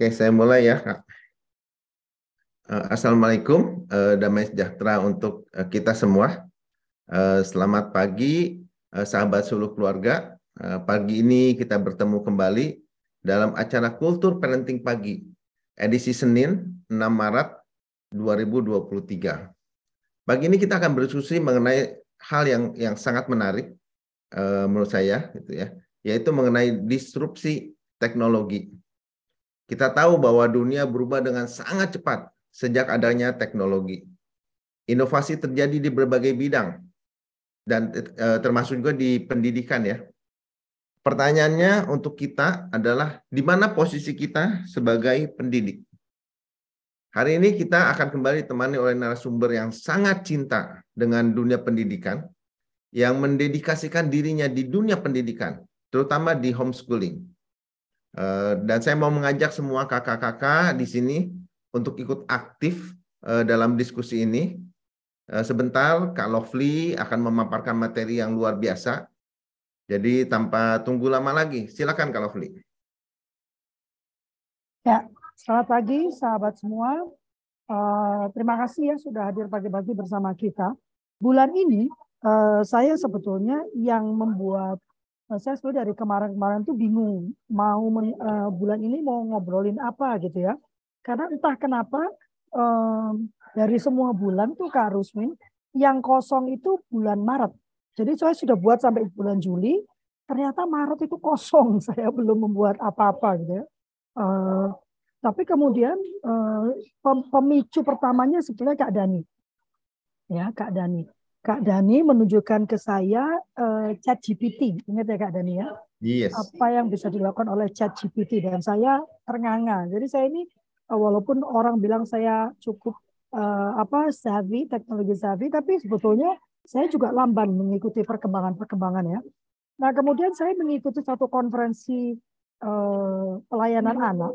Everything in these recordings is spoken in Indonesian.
Oke, saya mulai ya. Eh, Assalamualaikum, eh, damai sejahtera untuk eh, kita semua. Selamat pagi, sahabat seluruh keluarga. Pagi ini kita bertemu kembali dalam acara Kultur Parenting Pagi, edisi Senin 6 Maret 2023. Pagi ini kita akan berdiskusi mengenai hal yang yang sangat menarik menurut saya, gitu ya, yaitu mengenai disrupsi teknologi. Kita tahu bahwa dunia berubah dengan sangat cepat sejak adanya teknologi. Inovasi terjadi di berbagai bidang dan eh, termasuk juga di pendidikan ya. Pertanyaannya untuk kita adalah di mana posisi kita sebagai pendidik? Hari ini kita akan kembali ditemani oleh narasumber yang sangat cinta dengan dunia pendidikan, yang mendedikasikan dirinya di dunia pendidikan, terutama di homeschooling. Eh, dan saya mau mengajak semua kakak-kakak di sini untuk ikut aktif uh, dalam diskusi ini. Uh, sebentar, Kak Lovely akan memaparkan materi yang luar biasa. Jadi tanpa tunggu lama lagi, silakan Kak Lovely. Ya, selamat pagi sahabat semua. Uh, terima kasih ya sudah hadir pagi-pagi bersama kita. Bulan ini uh, saya sebetulnya yang membuat saya sebetulnya dari kemarin-kemarin tuh bingung mau men, uh, bulan ini mau ngobrolin apa gitu ya karena entah kenapa um, dari semua bulan tuh Kak Rusmin, yang kosong itu bulan Maret. Jadi saya sudah buat sampai bulan Juli, ternyata Maret itu kosong. Saya belum membuat apa-apa gitu ya. Uh, tapi kemudian uh, pemicu pertamanya sebetulnya Kak Dani. Ya, Kak Dani. Kak Dani menunjukkan ke saya uh, chat GPT. Ingat ya Kak Dani ya? Yes. Apa yang bisa dilakukan oleh chat GPT. Dan saya ternganga. Jadi saya ini Eh, walaupun orang bilang saya cukup uh, apa savvy teknologi savvy tapi sebetulnya saya juga lamban mengikuti perkembangan-perkembangan ya. Nah kemudian saya mengikuti satu konferensi uh, pelayanan anak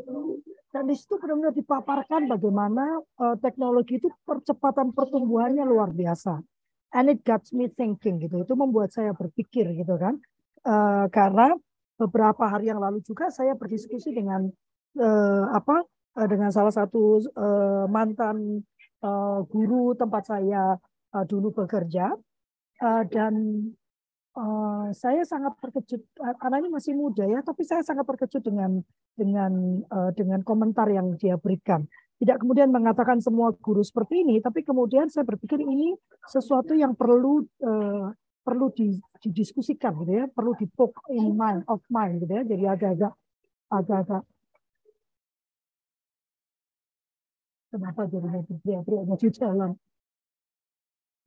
dan di situ benar-benar dipaparkan bagaimana uh, teknologi itu percepatan pertumbuhannya luar biasa. And it got me thinking gitu. Itu membuat saya berpikir gitu kan. Uh, karena beberapa hari yang lalu juga saya berdiskusi dengan uh, apa Eh, dengan salah satu uh, mantan uh, guru tempat saya uh, dulu bekerja uh, dan uh, saya sangat terkejut karena ini masih muda ya tapi saya sangat terkejut dengan dengan uh, dengan komentar yang dia berikan tidak kemudian mengatakan semua guru seperti ini tapi kemudian saya berpikir ini sesuatu yang perlu uh, perlu didiskusikan gitu ya perlu di in mind of mind gitu ya jadi agak-agak agak-agak Kenapa jadi teriak-teriak di jalan?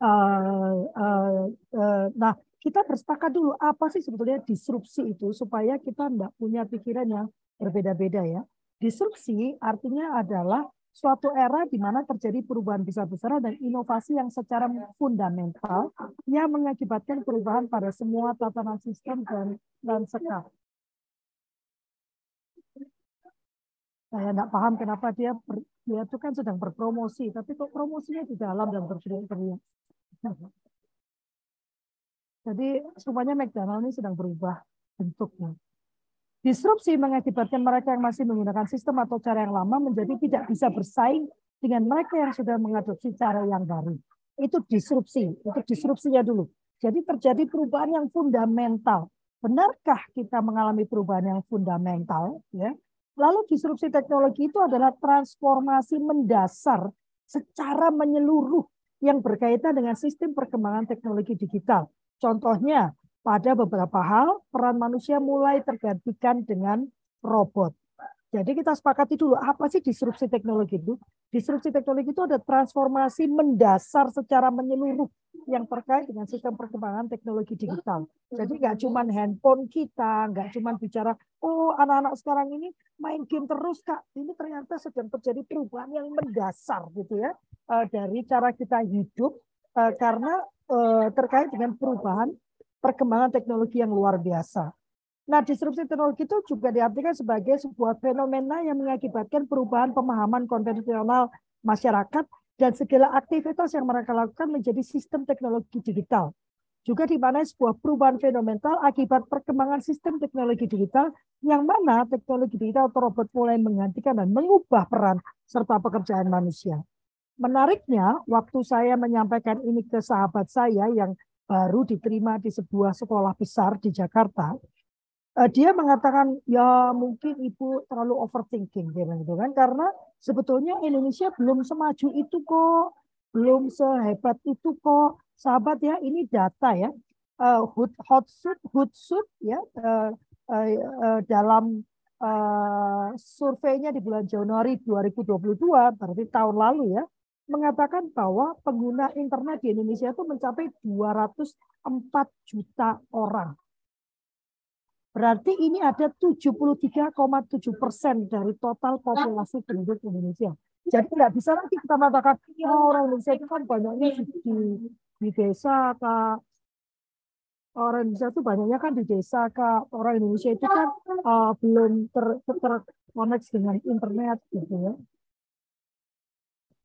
Uh, uh, uh, nah, kita bersepakat dulu apa sih sebetulnya disrupsi itu supaya kita tidak punya pikiran yang berbeda-beda ya. Disrupsi artinya adalah suatu era di mana terjadi perubahan besar-besaran dan inovasi yang secara fundamental yang mengakibatkan perubahan pada semua tatanan sistem dan lanskap. Saya tidak paham kenapa dia dia itu kan sedang berpromosi, tapi kok promosinya di dalam dan berteriak-teriak. Jadi semuanya McDonald ini sedang berubah bentuknya. Disrupsi mengakibatkan mereka yang masih menggunakan sistem atau cara yang lama menjadi tidak bisa bersaing dengan mereka yang sudah mengadopsi cara yang baru. Itu disrupsi, itu disrupsinya dulu. Jadi terjadi perubahan yang fundamental. Benarkah kita mengalami perubahan yang fundamental? Ya, Lalu disrupsi teknologi itu adalah transformasi mendasar secara menyeluruh yang berkaitan dengan sistem perkembangan teknologi digital. Contohnya, pada beberapa hal peran manusia mulai tergantikan dengan robot. Jadi kita sepakati dulu apa sih disrupsi teknologi itu? Disrupsi teknologi itu ada transformasi mendasar secara menyeluruh yang terkait dengan sistem perkembangan teknologi digital. Jadi nggak cuma handphone kita, nggak cuma bicara, oh anak-anak sekarang ini main game terus kak. Ini ternyata sedang terjadi perubahan yang mendasar gitu ya eh, dari cara kita hidup eh, karena eh, terkait dengan perubahan perkembangan teknologi yang luar biasa. Nah, disrupsi teknologi itu juga diartikan sebagai sebuah fenomena yang mengakibatkan perubahan pemahaman konvensional masyarakat dan segala aktivitas yang mereka lakukan menjadi sistem teknologi digital. juga di mana sebuah perubahan fenomenal akibat perkembangan sistem teknologi digital yang mana teknologi digital atau robot mulai menggantikan dan mengubah peran serta pekerjaan manusia. Menariknya, waktu saya menyampaikan ini ke sahabat saya yang baru diterima di sebuah sekolah besar di Jakarta, eh, dia mengatakan ya mungkin ibu terlalu overthinking gitu kan. Karena sebetulnya Indonesia belum semaju itu kok belum sehebat itu kok. Sahabat ya ini data ya uh, hot suit ya uh, uh, dalam uh, surveinya di bulan Januari 2022 berarti tahun lalu ya mengatakan bahwa pengguna internet di Indonesia itu mencapai 204 juta orang. Berarti ini ada 73,7 persen dari total populasi penduduk Indonesia. Jadi tidak bisa lagi kita mengatakan oh, orang Indonesia itu kan banyaknya di, di desa kak orang Indonesia itu banyaknya kan di desa kak orang Indonesia itu kan uh, belum ter, terkonek dengan internet gitu ya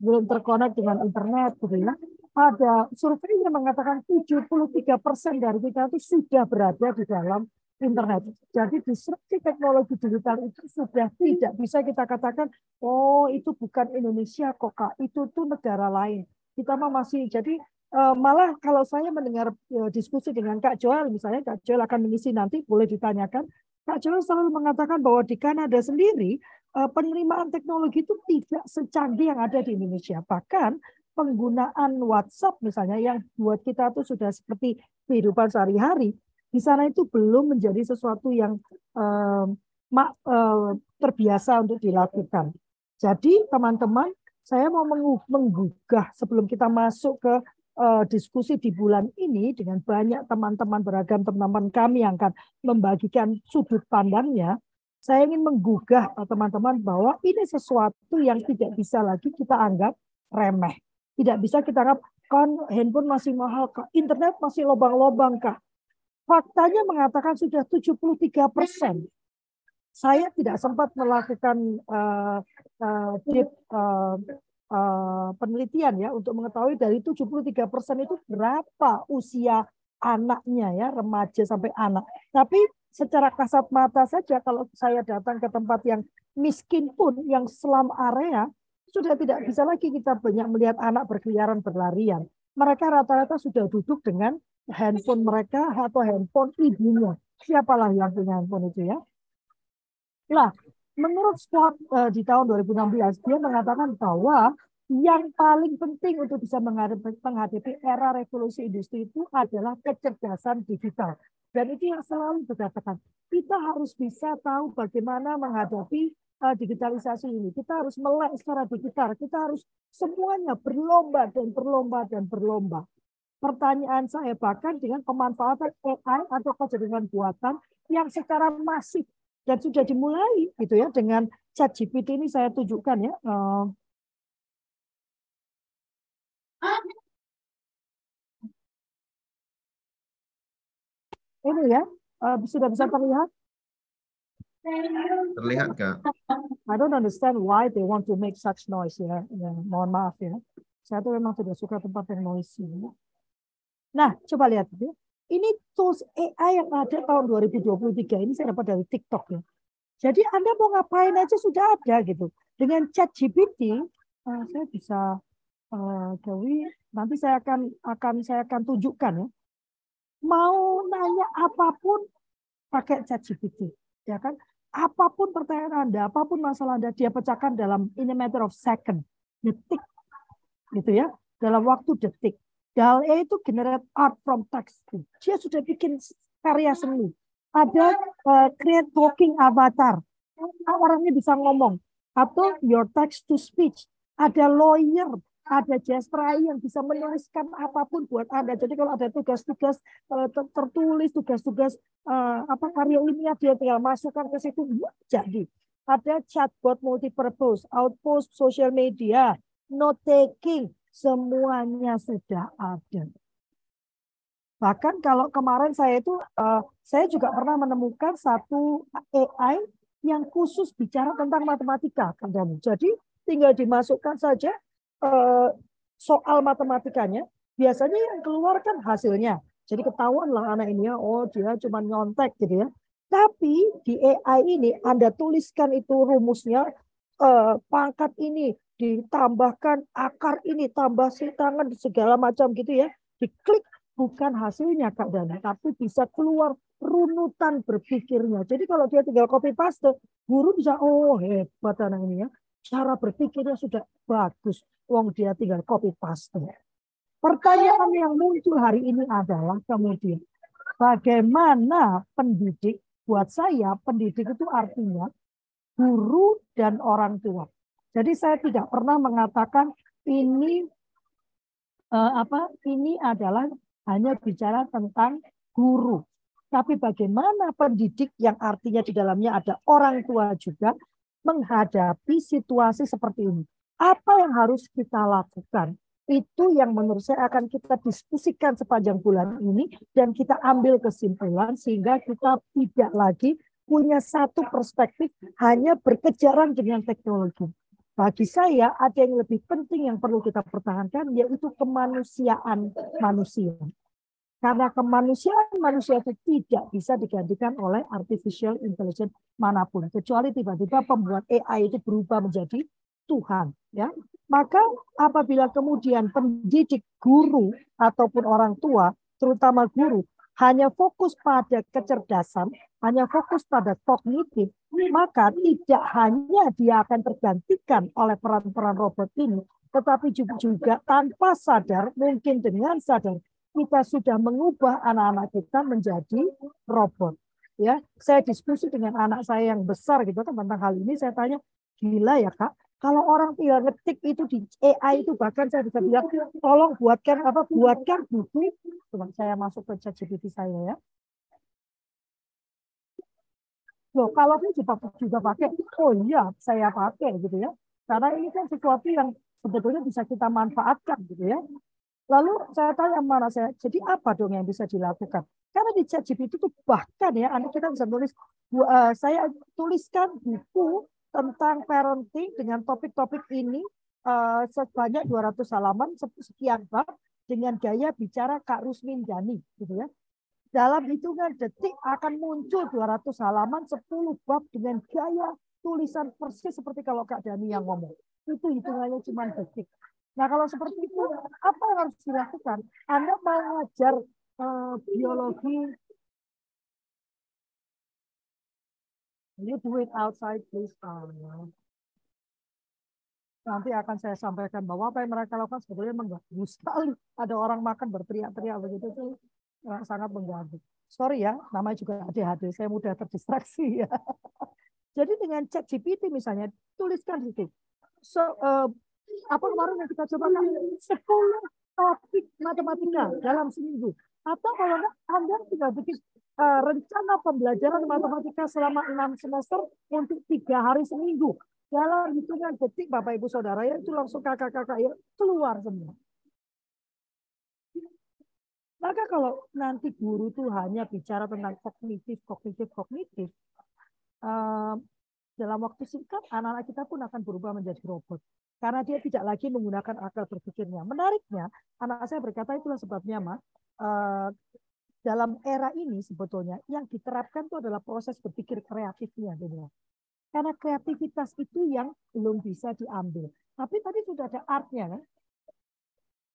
belum terkonek dengan internet gitu ya ada survei yang mengatakan 73 persen dari kita itu sudah berada di dalam internet. Jadi disrupsi teknologi digital itu sudah tidak bisa kita katakan, oh itu bukan Indonesia kok kak, itu tuh negara lain. Kita mah masih jadi Eh, malah kalau saya mendengar eh, diskusi dengan Kak Joel, misalnya Kak Joel akan mengisi nanti, boleh ditanyakan. Kak Joel selalu mengatakan bahwa di Kanada sendiri penerimaan teknologi itu tidak secanggih yang ada di Indonesia. Bahkan penggunaan WhatsApp misalnya yang buat kita tuh sudah seperti kehidupan sehari-hari, di sana itu belum menjadi sesuatu yang uh, terbiasa untuk dilakukan. Jadi teman-teman, saya mau menggugah sebelum kita masuk ke uh, diskusi di bulan ini dengan banyak teman-teman beragam teman-teman kami yang akan membagikan sudut pandangnya, saya ingin menggugah teman-teman bahwa ini sesuatu yang tidak bisa lagi kita anggap remeh. Tidak bisa kita anggap kan handphone masih mahal, kak. internet masih lobang-lobang, kak. Faktanya mengatakan sudah 73 persen. Saya tidak sempat melakukan uh, uh, deep uh, Eh, penelitian ya untuk mengetahui dari 73 persen itu berapa usia anaknya ya remaja sampai anak. Tapi secara kasat mata saja kalau saya datang ke tempat yang miskin pun yang selam area sudah tidak bisa lagi kita banyak melihat anak berkeliaran berlarian. Mereka rata-rata sudah duduk dengan handphone mereka atau handphone ibunya. Siapalah yang punya handphone itu ya. Nah, menurut Scott uh, di tahun 2016 dia mengatakan bahwa yang paling penting untuk bisa menghadapi era revolusi industri itu adalah kecerdasan digital. Dan itu yang selalu dikatakan. Kita harus bisa tahu bagaimana menghadapi uh, digitalisasi ini. Kita harus melek secara digital. Kita harus semuanya berlomba dan berlomba dan berlomba. Pertanyaan saya bahkan dengan pemanfaatan AI atau kecerdasan buatan yang secara masif dan sudah dimulai gitu ya dengan chat GPT ini saya tunjukkan ya ini ya uh, sudah bisa terlihat? Terlihat kak. I don't understand why they want to make such noise ya, ya mohon maaf ya. Saya tuh memang tidak suka tempat yang noisy ya. nah coba lihat ya ini tools AI yang ada tahun 2023 ini saya dapat dari TikTok ya. Jadi Anda mau ngapain aja sudah ada gitu. Dengan chat GPT, uh, eh, saya bisa uh, Dewi, nanti saya akan akan saya akan tunjukkan ya. Mau nanya apa pun pakai chat GPT, ya kan? Apa pun pertanyaan Anda, apa pun masalah Anda, dia pecahkan dalam in a matter of second, detik, gitu ya, dalam waktu detik. DAL-E itu generate art from text. Dia sudah bikin karya seni ada uh, create talking avatar. Orangnya bisa ngomong. Atau your text to speech. Ada lawyer, ada Jasper yang bisa menuliskan apa pun buat Anda. Jadi kalau ada tugas-tugas uh, tertulis, tugas-tugas uh, apa karya ilmiah dia tinggal masukkan ke situ jadi. Ada chatbot multipurpose, outpost social media, note taking, semuanya sudah ada. Bahkan kalau kemarin saya itu, uh, saya juga pernah menemukan satu AI yang khusus bicara tentang matematika. Jadi tinggal dimasukkan saja soal matematikanya. Biasanya yang keluar kan hasilnya. Jadi ketahuan lah anak ini ya, oh dia cuma nyontek gitu ya. Tapi di AI ini Anda tuliskan itu rumusnya, eh, pangkat ini ditambahkan akar ini, tambah si tangan segala macam gitu ya. Diklik bukan hasilnya Kak Dana, tapi bisa keluar runutan berpikirnya. Jadi kalau dia tinggal copy paste, guru bisa, oh hebat anak ini ya. Cara berpikirnya sudah bagus. Wong dia tinggal copy paste. Pertanyaan yang muncul hari ini adalah kemudian, bagaimana pendidik, buat saya pendidik itu artinya guru dan orang tua. Jadi saya tidak pernah mengatakan ini eh, apa ini adalah hanya bicara tentang guru. Tapi bagaimana pendidik yang artinya di dalamnya ada orang tua juga menghadapi situasi seperti ini. Apa yang harus kita lakukan? Itu yang menurut saya akan kita diskusikan sepanjang bulan ini dan kita ambil kesimpulan sehingga kita tidak lagi punya satu perspektif hanya berkejaran dengan teknologi. Bagi saya ada yang lebih penting yang perlu kita pertahankan yaitu kemanusiaan manusia. Karena kemanusiaan manusia itu tidak bisa digantikan oleh artificial intelligence mana pun. Kecuali tiba-tiba pembuat AI itu berubah menjadi Tuhan. ya Maka apabila kemudian pendidik guru ataupun orang tua, terutama guru, hanya fokus pada kecerdasan, hanya fokus pada kognitif, maka tidak hanya dia akan tergantikan oleh peran-peran robot ini, tetapi juga tanpa sadar, mungkin dengan sadar, kita sudah mengubah anak-anak kita menjadi robot. Ya, saya diskusi dengan anak saya yang besar gitu kan tentang hal ini. Saya tanya, gila ya kak, kalau orang tinggal ngetik itu di AI itu bahkan saya bisa bilang, tolong buatkan apa, buatkan buku. Coba saya masuk ke ChatGPT saya ya. Loh, kalau ini juga, juga pakai, oh iya saya pakai gitu ya. Karena ini kan sesuatu yang sebetulnya bisa kita manfaatkan gitu ya. Lalu saya tanya mana saya, jadi apa dong yang bisa dilakukan? Karena di chat GPT itu bahkan ya, anak kita bisa tulis, uh, saya tuliskan buku tentang parenting dengan topik-topik ini uh, sebanyak 200 halaman, sekian bab, dengan gaya bicara Kak Rusmin Jani, gitu ya dalam hitungan detik akan muncul 200 halaman 10 bab dengan gaya tulisan persis seperti kalau Kak Dani yang ngomong. Itu hitungannya cuma detik. Nah kalau seperti itu, apa yang harus dilakukan? Anda mau ngajar uh, biologi, you do it outside, please. Nanti akan saya sampaikan bahwa apa yang mereka lakukan sebetulnya mengganggu sekali. Ada orang makan berteriak-teriak begitu tuh sangat mengganggu. Sorry ya, namanya juga ADHD, saya mudah terdistraksi ya. Jadi dengan chat GPT misalnya, tuliskan situ. So, uh, apa kemarin yang kita coba kan 10 topik matematika dalam seminggu. Atau kalau enggak, Anda tinggal bikin uh, rencana pembelajaran matematika selama enam semester untuk tiga hari seminggu. Dalam hitungan detik Bapak Ibu Saudara ya itu langsung kakak-kakak ya keluar semua. Maka kalau nanti guru tuh hanya bicara tentang kognitif, kognitif, kognitif, uh, dalam waktu singkat anak-anak kita pun akan berubah menjadi robot. Karena dia tidak lagi menggunakan akal berpikirnya. Menariknya, anak saya berkata itulah sebabnya, Ma, uh, dalam era ini sebetulnya yang diterapkan itu adalah proses berpikir kreatifnya. Gitu. Karena kreativitas itu yang belum bisa diambil. Tapi tadi sudah ada artnya kan.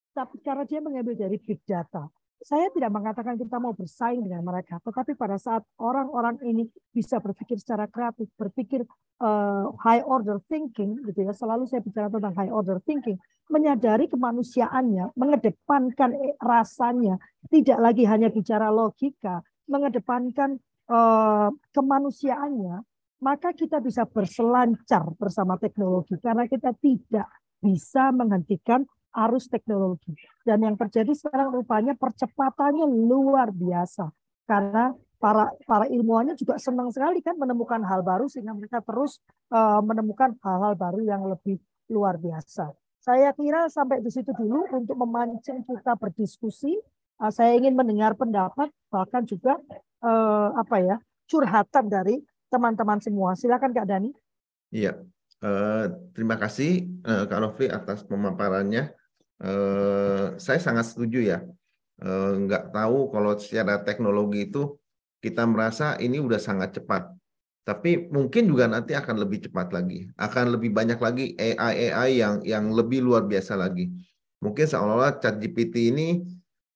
Tapi karena dia mengambil dari big data saya tidak mengatakan kita mau bersaing dengan mereka, tetapi pada saat orang-orang ini bisa berpikir secara kreatif, berpikir uh, high order thinking, gitu ya. Selalu saya bicara tentang high order thinking, menyadari kemanusiaannya, mengedepankan rasanya, tidak lagi hanya bicara logika, mengedepankan uh, kemanusiaannya, maka kita bisa berselancar bersama teknologi karena kita tidak bisa menghentikan arus teknologi. Dan yang terjadi sekarang rupanya percepatannya luar biasa. Karena para para ilmuwannya juga senang sekali kan menemukan hal baru sehingga mereka terus uh, menemukan hal-hal baru yang lebih luar biasa. Saya kira sampai di situ dulu untuk memancing kita berdiskusi. Uh, saya ingin mendengar pendapat bahkan juga uh, apa ya curhatan dari teman-teman semua. Silakan Kak Dani. Iya, uh, terima kasih uh, Kak Rofli atas pemaparannya. Eh, saya sangat setuju ya eh, nggak tahu kalau secara teknologi itu kita merasa ini udah sangat cepat. Tapi mungkin juga nanti akan lebih cepat lagi, akan lebih banyak lagi AI AI yang yang lebih luar biasa lagi. Mungkin seolah-olah ChatGPT ini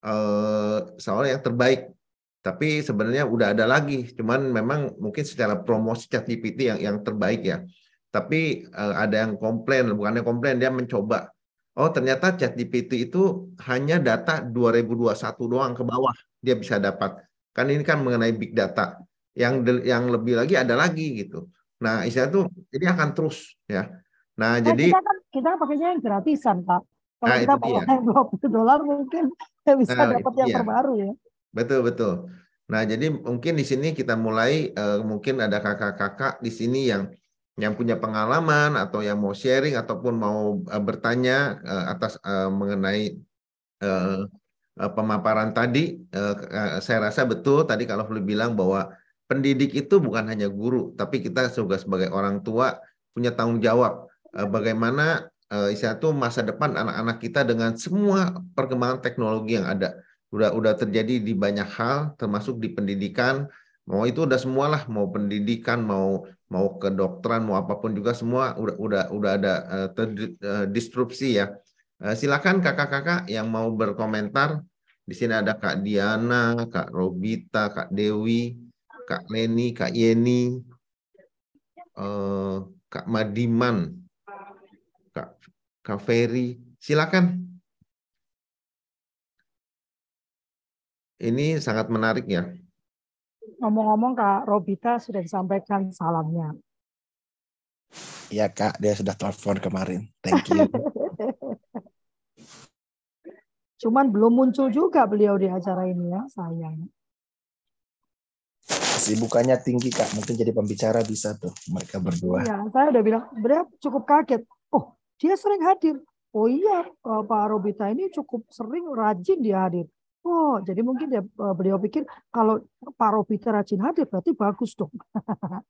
eh, seolah yang terbaik, tapi sebenarnya udah ada lagi. Cuman memang mungkin secara promosi ChatGPT yang yang terbaik ya. Tapi eh, ada yang komplain, bukannya komplain dia mencoba. Oh ternyata ChatGPT itu hanya data 2021 doang ke bawah dia bisa dapat. Kan ini kan mengenai big data yang yang lebih lagi ada lagi gitu. Nah, istilah itu ini akan terus ya. Nah, nah jadi kita kan kita pakainya yang gratisan, Pak. Kalau nah, kita pakai yang 20 dolar mungkin bisa nah, dapat yang iya. terbaru ya. Betul, betul. Nah, jadi mungkin di sini kita mulai uh, mungkin ada kakak-kakak di sini yang yang punya pengalaman atau yang mau sharing ataupun mau uh, bertanya uh, atas uh, mengenai pemaparan tadi, saya rasa betul tadi kalau boleh bilang bahwa pendidik itu bukan hanya guru, tapi kita juga sebagai orang tua punya tanggung jawab bagaimana istilah itu masa depan anak-anak kita dengan semua perkembangan teknologi yang ada. Udah udah terjadi di banyak hal, termasuk di pendidikan. Mau itu udah semualah, mau pendidikan, mau mau kedokteran, mau apa pun juga semua udah udah udah ada uh, terdistrupsi ya. Uh, silakan kakak-kakak yang mau berkomentar. Di sini ada Kak Diana, Kak Robita, Kak Dewi, Kak Leni, Kak Yeni, uh, Kak Madiman, Kak, Kak Ferry. Silakan. Ini sangat menarik ya. Ngomong-ngomong Kak Robita sudah disampaikan salamnya. Iya Kak, dia sudah telepon kemarin. Thank you. Cuman belum muncul juga beliau di acara ini ya, sayang. Kesibukannya tinggi kak, mungkin jadi pembicara bisa tuh mereka berdua. Iya, saya udah bilang, beliau cukup kaget. Oh, dia sering hadir. Oh iya, eh, Pak Robita ini cukup sering rajin dia hadir. Oh, jadi mungkin dia, eh, beliau pikir kalau Pak Robita rajin hadir berarti bagus dong.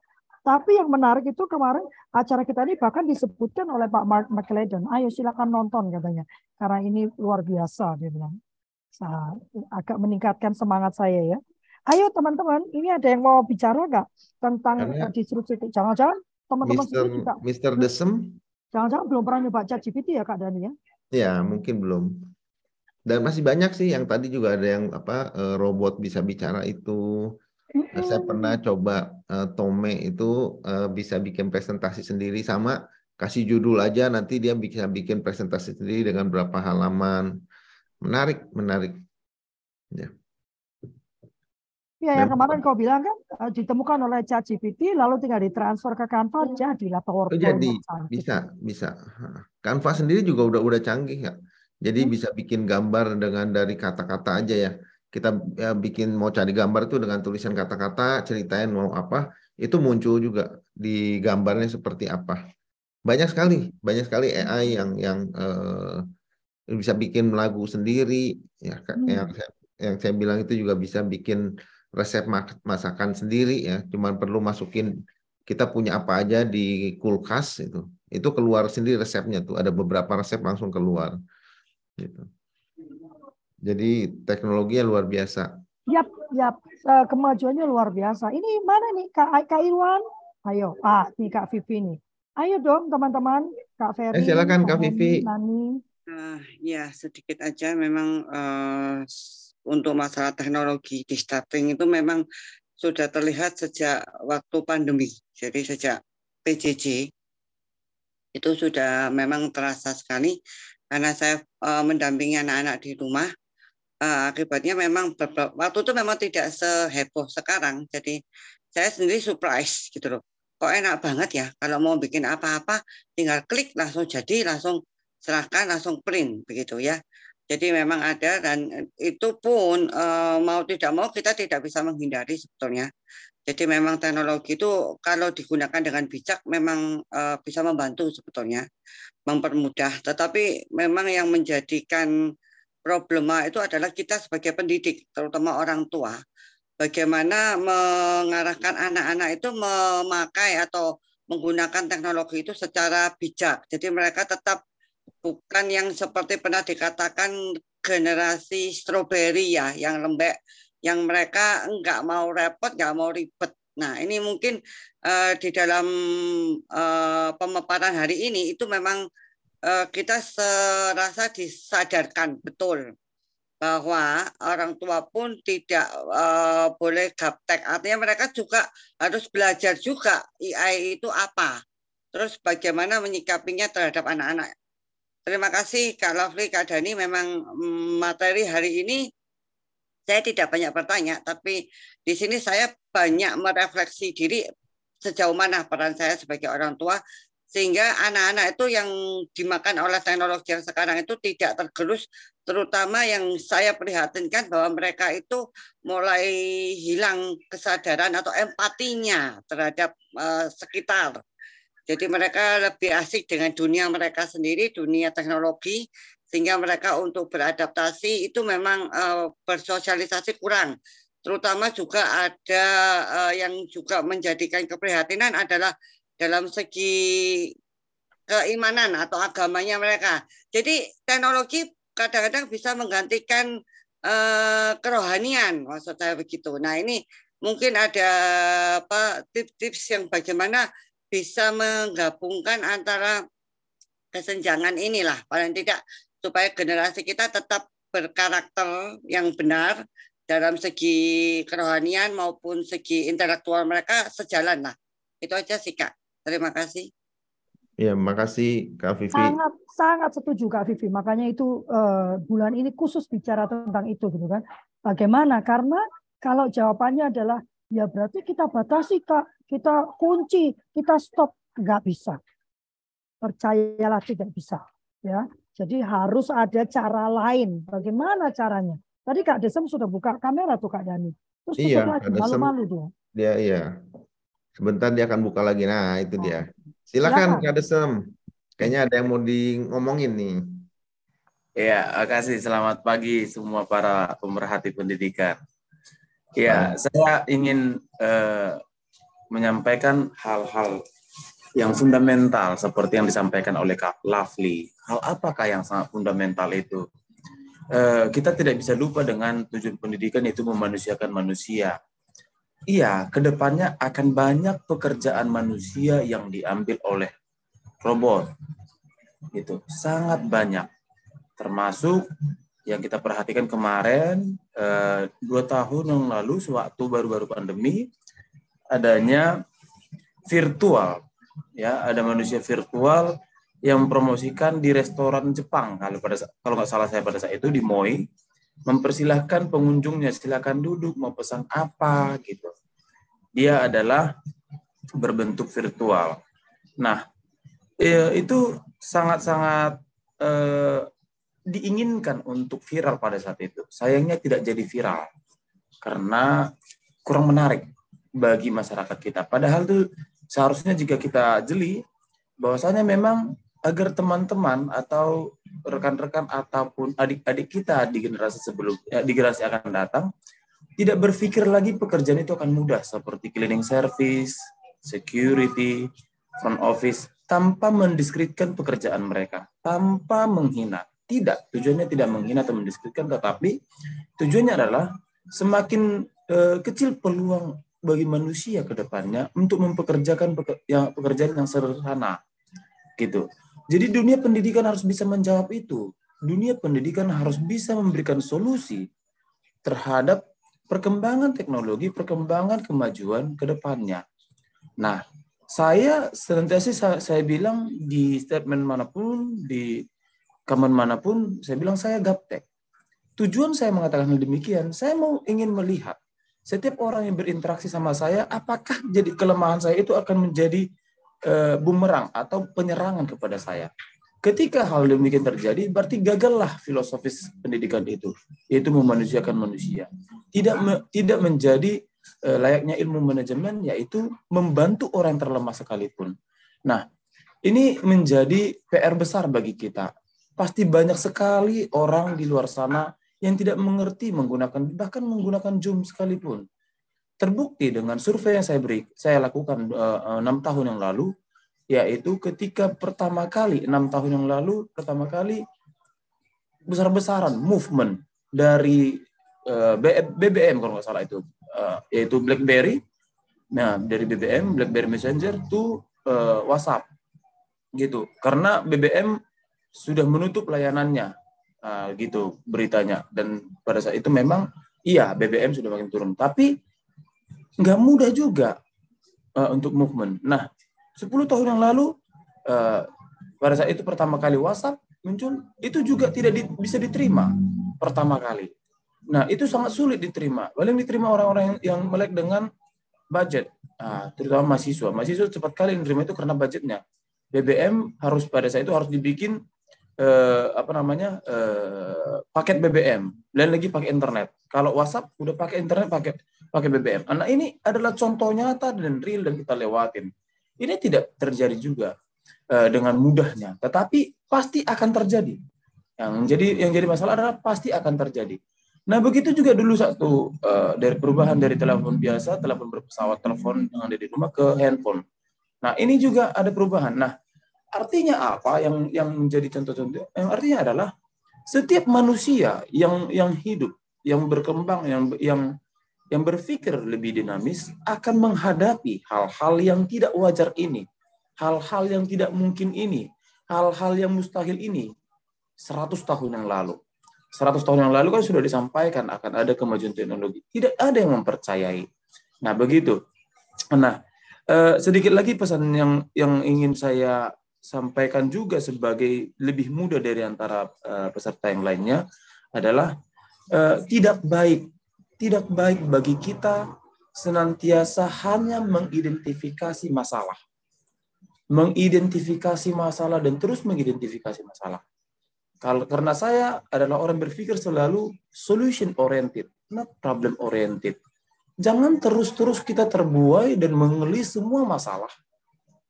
Tapi yang menarik itu kemarin acara kita ini bahkan disebutkan oleh Pak Mark McLeod. Ayo silakan nonton katanya. Karena ini luar biasa dia bilang. Saya agak meningkatkan semangat saya ya. Ayo teman-teman, ini ada yang mau bicara nggak tentang Karena disrupsi? Jangan-jangan teman-teman Mister, juga. Mister Desem? Jangan-jangan belum pernah nyoba chat GPT ya Kak Dani ya? Ya, mungkin belum. Dan masih banyak sih yang tadi juga ada yang apa eh, robot bisa bicara itu. Mm-hmm. Saya pernah coba uh, Tome itu uh, bisa bikin presentasi sendiri sama kasih judul aja nanti dia bisa bikin presentasi sendiri dengan berapa halaman. Menarik, menarik. Ya. Ya, yang kemarin kau bilang kan ditemukan oleh ChatGPT lalu tinggal ditransfer ke Canva jadilah PowerPoint. Jadi bisa, bisa. Canva sendiri juga udah udah canggih ya. Jadi hmm. bisa bikin gambar dengan dari kata-kata aja ya. Kita ya, bikin mau cari gambar tuh dengan tulisan kata-kata, ceritain mau apa, itu muncul juga di gambarnya seperti apa. Banyak sekali, banyak sekali AI yang yang uh, bisa bikin lagu sendiri ya hmm. yang yang saya bilang itu juga bisa bikin resep masakan sendiri ya, cuma perlu masukin kita punya apa aja di kulkas itu, itu keluar sendiri resepnya tuh, ada beberapa resep langsung keluar. Gitu. Jadi teknologinya luar biasa. Yap, yap, uh, kemajuannya luar biasa. Ini mana nih Kak, Kak Irwan? Ayo, ah, nih Kak Vivi nih. Ayo dong teman-teman, Kak Ferry. Eh, silakan Kak Vivi. Nani. Uh, ya sedikit aja memang uh, untuk masalah teknologi di starting itu memang sudah terlihat sejak waktu pandemi. Jadi sejak PJJ itu sudah memang terasa sekali karena saya uh, mendampingi anak-anak di rumah. Uh, akibatnya memang waktu itu memang tidak seheboh sekarang. Jadi saya sendiri surprise gitu loh. Kok enak banget ya kalau mau bikin apa-apa tinggal klik langsung jadi, langsung serahkan, langsung print begitu ya. Jadi memang ada dan itu pun uh, mau tidak mau kita tidak bisa menghindari sebetulnya. Jadi memang teknologi itu kalau digunakan dengan bijak memang uh, bisa membantu sebetulnya, mempermudah. Tetapi memang yang menjadikan problema itu adalah kita sebagai pendidik, terutama orang tua. Bagaimana mengarahkan anak-anak itu memakai atau menggunakan teknologi itu secara bijak. Jadi mereka tetap bukan yang seperti pernah dikatakan generasi stroberi ya, yang lembek, yang mereka nggak mau repot, nggak mau ribet. Nah, ini mungkin uh, di dalam uh, pemaparan hari ini itu memang uh, kita serasa disadarkan betul bahwa orang tua pun tidak uh, boleh gaptek. Artinya mereka juga harus belajar juga AI itu apa. Terus bagaimana menyikapinya terhadap anak-anak. Terima kasih Kak Lovely, Kak Dani. Memang mm, materi hari ini saya tidak banyak bertanya, tapi di sini saya banyak merefleksi diri sejauh mana peran saya sebagai orang tua sehingga anak-anak itu yang dimakan oleh teknologi yang sekarang itu tidak tergerus terutama yang saya prihatinkan bahwa mereka itu mulai hilang kesadaran atau empatinya terhadap uh, sekitar jadi mereka lebih asik dengan dunia mereka sendiri, dunia teknologi, sehingga mereka untuk beradaptasi itu memang uh, bersosialisasi kurang. Terutama juga ada uh, yang juga menjadikan keprihatinan adalah dalam segi keimanan atau agamanya mereka. Jadi teknologi kadang-kadang bisa menggantikan uh, kerohanian, maksud saya begitu. Nah ini mungkin ada apa tips-tips yang bagaimana bisa menggabungkan antara kesenjangan inilah paling tidak supaya generasi kita tetap berkarakter yang benar dalam segi kerohanian maupun segi intelektual mereka sejalan lah. Itu aja sih Kak. Terima kasih. Ya, makasih Kak Vivi. Sangat sangat setuju Kak Vivi. Makanya itu uh, bulan ini khusus bicara tentang itu gitu kan. Bagaimana? Karena kalau jawabannya adalah ya berarti kita batasi kak, kita kunci, kita stop, nggak bisa. Percayalah tidak bisa. Ya, jadi harus ada cara lain. Bagaimana caranya? Tadi Kak Desem sudah buka kamera tuh Kak Dani. Terus iya, lagi, malu-malu tuh. Dia iya. Sebentar dia akan buka lagi. Nah, itu dia. Silakan, Silakan. Kak Desem. Kayaknya ada yang mau di ngomongin nih. Iya, kasih. Selamat pagi semua para pemerhati pendidikan. Ya, saya ingin uh, menyampaikan hal-hal yang fundamental seperti yang disampaikan oleh Kak Lovely. Hal apakah yang sangat fundamental itu? Uh, kita tidak bisa lupa dengan tujuan pendidikan yaitu memanusiakan manusia. Iya, ke depannya akan banyak pekerjaan manusia yang diambil oleh robot. Itu sangat banyak, termasuk yang kita perhatikan kemarin eh, dua tahun yang lalu sewaktu baru-baru pandemi adanya virtual ya ada manusia virtual yang mempromosikan di restoran Jepang kalau pada kalau nggak salah saya pada saat itu di Moi mempersilahkan pengunjungnya silakan duduk mau pesan apa gitu dia adalah berbentuk virtual nah eh, itu sangat-sangat eh, diinginkan untuk viral pada saat itu. Sayangnya tidak jadi viral karena kurang menarik bagi masyarakat kita. Padahal tuh seharusnya jika kita jeli bahwasanya memang agar teman-teman atau rekan-rekan ataupun adik-adik kita di generasi sebelum ya, di generasi akan datang tidak berpikir lagi pekerjaan itu akan mudah seperti cleaning service, security, front office tanpa mendiskreditkan pekerjaan mereka, tanpa menghina. Tidak, tujuannya tidak menghina atau mendiskreditkan, tetapi tujuannya adalah semakin uh, kecil peluang bagi manusia ke depannya untuk mempekerjakan pekerjaan yang sederhana. Gitu. Jadi dunia pendidikan harus bisa menjawab itu. Dunia pendidikan harus bisa memberikan solusi terhadap perkembangan teknologi, perkembangan kemajuan ke depannya. Nah, saya senantiasa saya, saya bilang di statement mana pun, di kaman mana pun, saya bilang saya gaptek. Tujuan saya mengatakan demikian, saya mau ingin melihat setiap orang yang berinteraksi sama saya, apakah jadi kelemahan saya itu akan menjadi uh, bumerang atau penyerangan kepada saya. Ketika hal demikian terjadi, berarti gagallah filosofis pendidikan itu, yaitu memanusiakan manusia. Tidak me, tidak menjadi uh, layaknya ilmu manajemen, yaitu membantu orang yang terlemah sekalipun. Nah, ini menjadi PR besar bagi kita pasti banyak sekali orang di luar sana yang tidak mengerti menggunakan bahkan menggunakan Zoom sekalipun. Terbukti dengan survei yang saya beri, saya lakukan eh, enam uh, tahun yang lalu, yaitu ketika pertama kali enam tahun yang lalu pertama kali besar-besaran movement dari uh, eh, BBM kalau nggak salah itu, uh, yaitu BlackBerry. Nah, dari BBM, BlackBerry Messenger to uh, WhatsApp, gitu. Karena BBM sudah menutup layanannya, uh, gitu beritanya. Dan pada saat itu memang iya BBM sudah makin turun, tapi nggak mudah juga uh, untuk movement. Nah, 10 tahun yang lalu uh, pada saat itu pertama kali WhatsApp muncul, itu juga tidak di, bisa diterima pertama kali. Nah, itu sangat sulit diterima. Paling diterima orang-orang yang, yang melek dengan budget, nah, terutama mahasiswa. Mahasiswa cepat kali menerima itu karena budgetnya. BBM harus pada saat itu harus dibikin eh, apa namanya eh, paket BBM, lain lagi pakai internet. Kalau WhatsApp udah pakai internet pakai pakai BBM. Nah ini adalah contoh nyata dan real dan kita lewatin. Ini tidak terjadi juga uh, dengan mudahnya, tetapi pasti akan terjadi. Yang jadi yang jadi masalah adalah pasti akan terjadi. Nah begitu juga dulu satu uh, dari perubahan dari telepon biasa, telepon berpesawat, telepon yang ada di rumah ke handphone. Nah ini juga ada perubahan. Nah artinya apa yang yang menjadi contoh-contoh? Yang artinya adalah setiap manusia yang yang hidup, yang berkembang, yang yang yang berpikir lebih dinamis akan menghadapi hal-hal yang tidak wajar ini hal-hal yang tidak mungkin ini, hal-hal yang mustahil ini 100 tahun yang lalu. 100 tahun yang lalu kan sudah disampaikan akan ada kemajuan teknologi. Tidak ada yang mempercayai. Nah, begitu. Nah, eh, sedikit lagi pesan yang yang ingin saya sampaikan juga sebagai lebih muda dari antara eh, peserta yang lainnya adalah eh, tidak baik tidak baik bagi kita senantiasa hanya mengidentifikasi masalah mengidentifikasi masalah dan terus mengidentifikasi masalah. Karena saya adalah orang berpikir selalu solution oriented, not problem oriented. Jangan terus-terus kita terbuai dan mengelis semua masalah,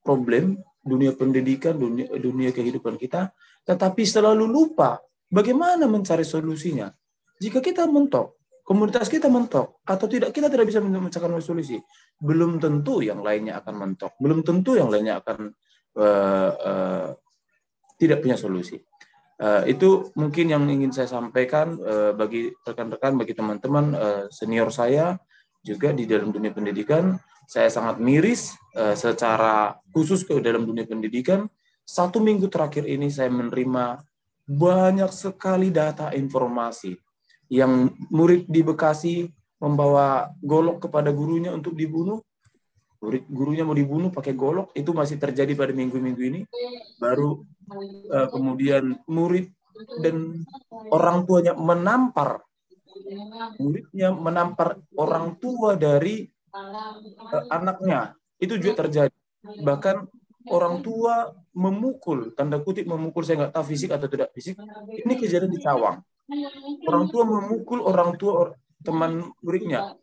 problem dunia pendidikan, dunia, dunia kehidupan kita, tetapi selalu lupa bagaimana mencari solusinya. Jika kita mentok, komunitas kita mentok atau tidak kita tidak bisa mencari solusi belum tentu yang lainnya akan mentok. Belum tentu yang lainnya akan uh, uh, tidak punya solusi. Uh, itu mungkin yang ingin saya sampaikan uh, bagi rekan-rekan bagi teman-teman uh, senior saya juga di dalam dunia pendidikan saya sangat miris uh, secara khusus ke dalam dunia pendidikan satu minggu terakhir ini saya menerima banyak sekali data informasi yang murid di Bekasi membawa golok kepada gurunya untuk dibunuh. Murid gurunya mau dibunuh pakai golok itu masih terjadi pada minggu-minggu ini. Baru uh, kemudian murid dan orang tuanya menampar muridnya menampar orang tua dari anaknya. Itu juga terjadi. Bahkan orang tua memukul, tanda kutip memukul, saya nggak tahu fisik atau tidak fisik. Ini kejadian di Cawang Orang tua memukul orang tua teman muridnya.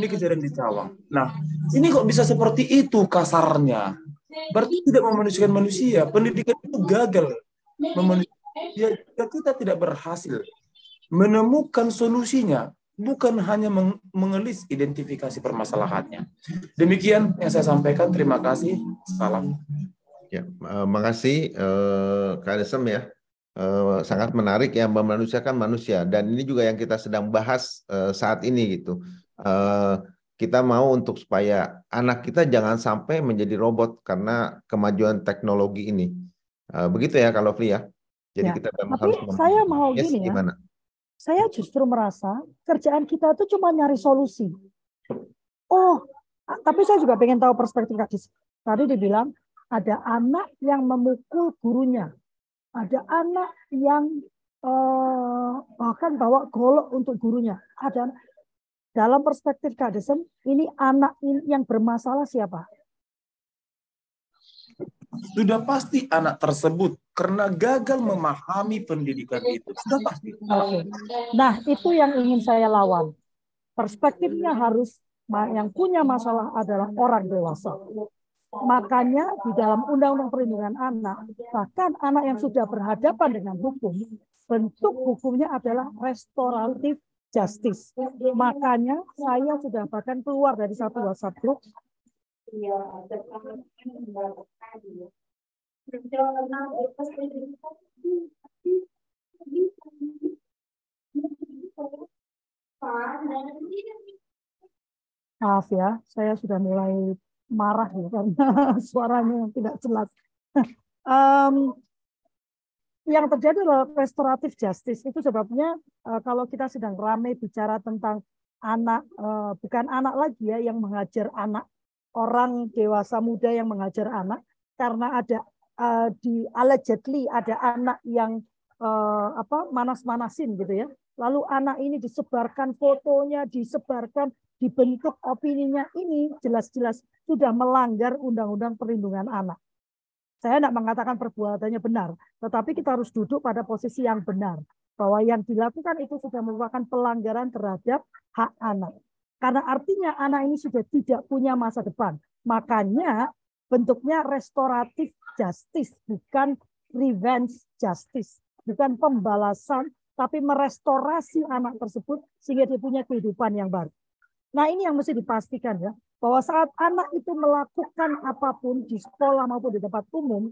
Ini kejadian di Cawang. Nah, ini kok bisa seperti itu kasarnya? Berarti tidak memanusiakan manusia. Pendidikan itu gagal memanusiakan. Ya, kita tidak berhasil menemukan solusinya, bukan hanya mengelis identifikasi permasalahannya. Demikian yang saya sampaikan. Terima kasih. Salam. Ya, uh, makasih uh, Kak Desem ya uh, sangat menarik ya memanusiakan manusia dan ini juga yang kita sedang bahas uh, saat ini gitu. Uh, kita mau untuk supaya anak kita jangan sampai menjadi robot karena kemajuan teknologi ini. Uh, begitu ya kalau Fli ya. Jadi ya, kita tapi harus saya mau yes, gini ya. Gimana? Saya justru merasa kerjaan kita itu cuma nyari solusi. Oh, tapi saya juga pengen tahu perspektif Kak Tadi dibilang ada anak yang memukul gurunya ada anak yang eh, bahkan bawa golok untuk gurunya. Ada dalam perspektif Kak Desem, ini anak yang bermasalah siapa? Sudah pasti anak tersebut karena gagal memahami pendidikan itu. Sudah pasti. Okay. Nah, itu yang ingin saya lawan. Perspektifnya harus yang punya masalah adalah orang dewasa. Makanya di dalam Undang-Undang Perlindungan Anak, bahkan anak yang sudah berhadapan dengan hukum, bentuk hukumnya adalah restoratif justice. Makanya saya sudah bahkan keluar dari satu WhatsApp group. Maaf ya, saya sudah mulai marah ya karena suaranya yang tidak jelas. um, yang terjadi adalah restoratif justice. Itu sebabnya uh, kalau kita sedang ramai bicara tentang anak uh, bukan anak lagi ya yang mengajar anak orang dewasa muda yang mengajar anak karena ada uh, di allegedly ada anak yang uh, apa manas-manasin gitu ya lalu anak ini disebarkan fotonya disebarkan dibentuk opininya ini jelas-jelas sudah melanggar undang-undang perlindungan anak saya tidak mengatakan perbuatannya benar, tetapi kita harus duduk pada posisi yang benar. Bahwa yang dilakukan itu sudah merupakan pelanggaran terhadap hak anak. Karena artinya anak ini sudah tidak punya masa depan. Makanya bentuknya restoratif justice, bukan revenge justice. Bukan pembalasan, tapi merestorasi anak tersebut sehingga dia punya kehidupan yang baru. Nah ini yang mesti dipastikan ya bahwa saat anak itu melakukan apa pun di sekolah maupun di tempat umum,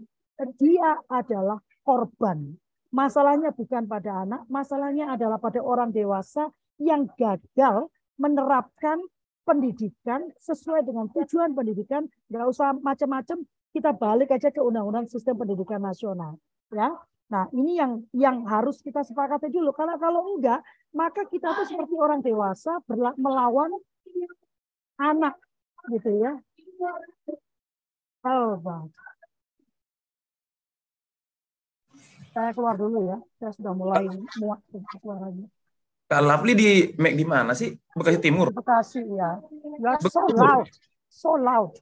dia adalah korban. Masalahnya bukan pada anak, masalahnya adalah pada orang dewasa yang gagal menerapkan pendidikan sesuai dengan tujuan pendidikan. Nggak usah macam-macam, kita balik aja ke Undang-Undang Sistem Pendidikan Nasional. Ya, Nah, ini yang yang harus kita sepakati dulu. Karena kalau enggak, maka kita tuh seperti orang dewasa melawan anak gitu ya. Oh. Saya keluar dulu ya. Saya sudah mulai muak suaranya. Kak Lapli di Mac di mana sih? Bekasi Timur. Bekasi ya. Ya so loud. So loud.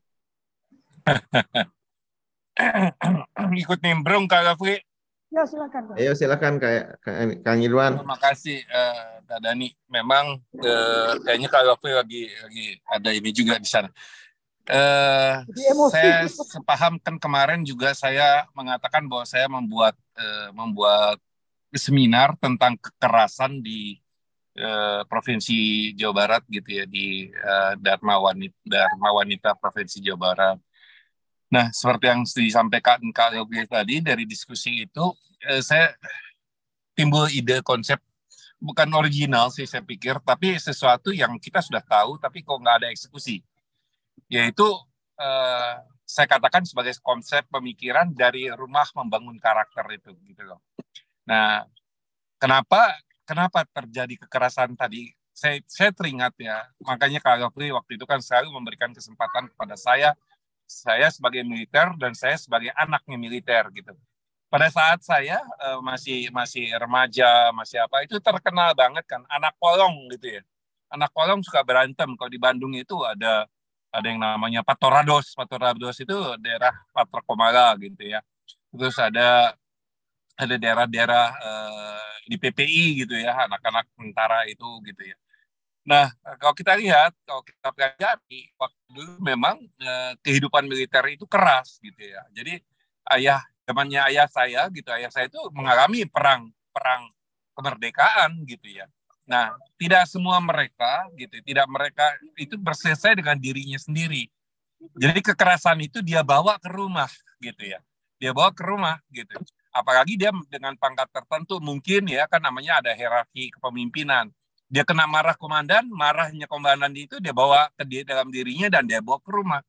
Ikut nimbrung Kak Lapli. Ya silakan. Kak. Ayo silakan kayak Kang Irwan. Terima kasih uh, Kak Dani. Memang uh, kayaknya Kak Lofi lagi lagi ada ini juga di sana. Uh, saya sepaham kan kemarin juga saya mengatakan bahwa saya membuat uh, membuat seminar tentang kekerasan di uh, provinsi Jawa Barat gitu ya di uh, Dharma Wanita Dharma Wanita provinsi Jawa Barat Nah, seperti yang disampaikan Kak Yogi tadi dari diskusi itu, eh, saya timbul ide konsep bukan original sih saya pikir, tapi sesuatu yang kita sudah tahu, tapi kok nggak ada eksekusi. Yaitu eh, saya katakan sebagai konsep pemikiran dari rumah membangun karakter itu, gitu loh. Nah, kenapa kenapa terjadi kekerasan tadi? Saya saya teringat ya, makanya Kak Yogi waktu itu kan selalu memberikan kesempatan kepada saya saya sebagai militer dan saya sebagai anaknya militer gitu. Pada saat saya uh, masih masih remaja, masih apa itu terkenal banget kan anak kolong gitu ya. Anak kolong suka berantem. Kalau di Bandung itu ada ada yang namanya Patorados. Patorados itu daerah Patrakomala gitu ya. Terus ada ada daerah-daerah uh, di PPI gitu ya, anak-anak tentara itu gitu ya. Nah, kalau kita lihat, kalau kita pelajari, waktu dulu memang eh, kehidupan militer itu keras gitu ya. Jadi ayah, zamannya ayah saya gitu, ayah saya itu mengalami perang perang kemerdekaan gitu ya. Nah, tidak semua mereka gitu, tidak mereka itu berselesai dengan dirinya sendiri. Jadi kekerasan itu dia bawa ke rumah gitu ya. Dia bawa ke rumah gitu. Apalagi dia dengan pangkat tertentu mungkin ya kan namanya ada hierarki kepemimpinan dia kena marah komandan, marahnya komandan itu dia bawa ke dia dalam dirinya dan dia bawa ke rumah.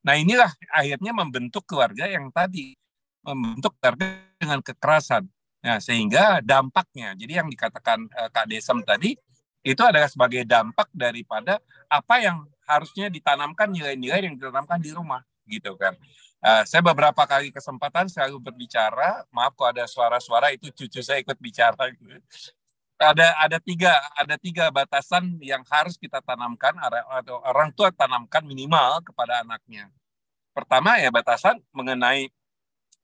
Nah inilah akhirnya membentuk keluarga yang tadi membentuk keluarga dengan kekerasan. Nah sehingga dampaknya, jadi yang dikatakan uh, Kak Desem tadi itu adalah sebagai dampak daripada apa yang harusnya ditanamkan nilai-nilai yang ditanamkan di rumah gitu kan. Uh, saya beberapa kali kesempatan selalu berbicara, maaf kalau ada suara-suara itu cucu saya ikut bicara ada ada tiga ada tiga batasan yang harus kita tanamkan atau orang tua tanamkan minimal kepada anaknya. Pertama ya batasan mengenai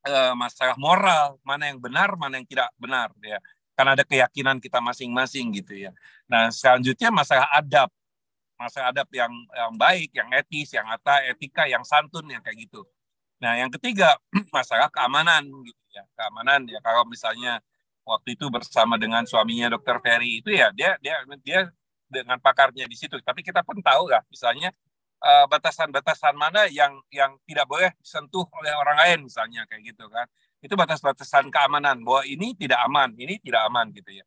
uh, masalah moral, mana yang benar, mana yang tidak benar ya. Karena ada keyakinan kita masing-masing gitu ya. Nah, selanjutnya masalah adab. Masalah adab yang yang baik, yang etis, yang ata, etika, yang santun yang kayak gitu. Nah, yang ketiga masalah keamanan gitu ya. Keamanan ya kalau misalnya waktu itu bersama dengan suaminya Dr. Ferry itu ya dia dia dia dengan pakarnya di situ. Tapi kita pun tahu lah misalnya eh, batasan-batasan mana yang yang tidak boleh disentuh oleh orang lain misalnya kayak gitu kan. Itu batas-batasan keamanan bahwa ini tidak aman, ini tidak aman gitu ya.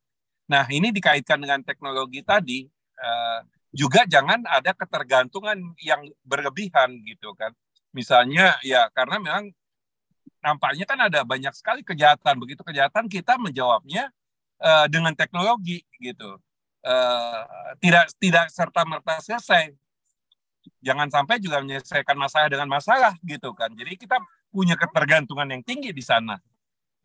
Nah, ini dikaitkan dengan teknologi tadi uh, juga jangan ada ketergantungan yang berlebihan gitu kan. Misalnya ya karena memang nampaknya kan ada banyak sekali kejahatan. Begitu kejahatan kita menjawabnya uh, dengan teknologi gitu. Uh, tidak tidak serta merta selesai jangan sampai juga menyelesaikan masalah dengan masalah gitu kan. Jadi kita punya ketergantungan yang tinggi di sana.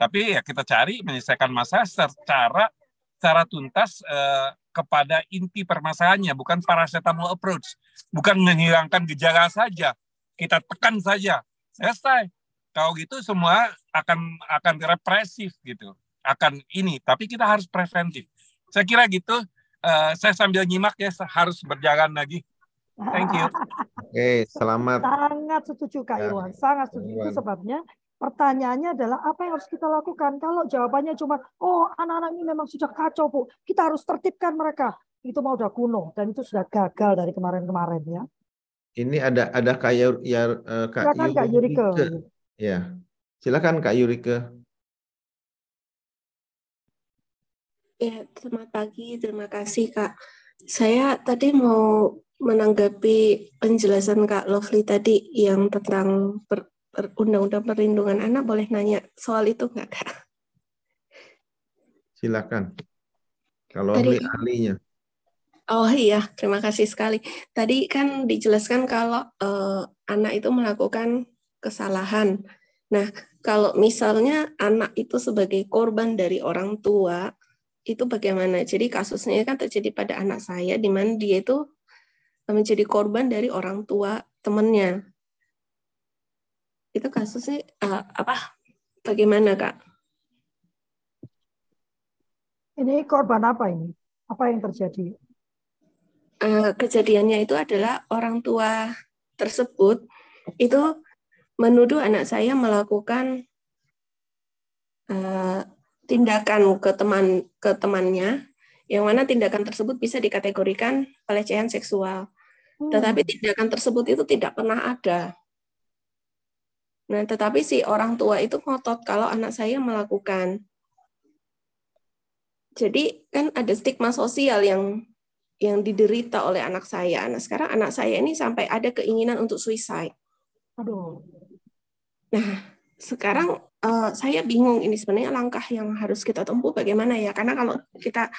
Tapi ya kita cari menyelesaikan masalah secara secara tuntas eh, kepada inti permasalahannya, bukan paracetamol approach, bukan menghilangkan gejala saja. Kita tekan saja, selesai. Kalau gitu semua akan akan represif gitu, akan ini. Tapi kita harus preventif. Saya kira gitu. Uh, saya sambil nyimak ya harus berjalan lagi. Thank you. Oke, selamat. Sangat setuju Kak ya. Iwan, sangat setuju. Itu sebabnya pertanyaannya adalah apa yang harus kita lakukan? Kalau jawabannya cuma, oh anak-anak ini memang sudah kacau Bu, kita harus tertibkan mereka. Itu mau udah kuno dan itu sudah gagal dari kemarin-kemarin ya. Ini ada ada Kak ya, ya Kak Silakan Kak Yurike. Ya, silakan Kak Yurike. Ya, selamat pagi. Terima kasih Kak. Saya tadi mau menanggapi penjelasan Kak Lovely tadi yang tentang per, per, undang-undang perlindungan anak, boleh nanya soal itu nggak Kak? Silakan. Kalau tadi, ahlinya. Oh iya, terima kasih sekali. Tadi kan dijelaskan kalau eh, anak itu melakukan kesalahan. Nah, kalau misalnya anak itu sebagai korban dari orang tua, itu bagaimana? Jadi kasusnya kan terjadi pada anak saya, di mana dia itu menjadi korban dari orang tua temannya. Itu kasusnya uh, apa? Bagaimana kak? Ini korban apa ini? Apa yang terjadi? Uh, kejadiannya itu adalah orang tua tersebut itu menuduh anak saya melakukan uh, tindakan ke teman ke temannya yang mana tindakan tersebut bisa dikategorikan pelecehan seksual. Tetapi hmm. tindakan tersebut itu tidak pernah ada. Nah, tetapi si orang tua itu ngotot kalau anak saya melakukan. Jadi kan ada stigma sosial yang yang diderita oleh anak saya. Nah, sekarang anak saya ini sampai ada keinginan untuk suicide. Aduh. Nah, sekarang uh, saya bingung ini sebenarnya langkah yang harus kita tempuh bagaimana ya? Karena kalau kita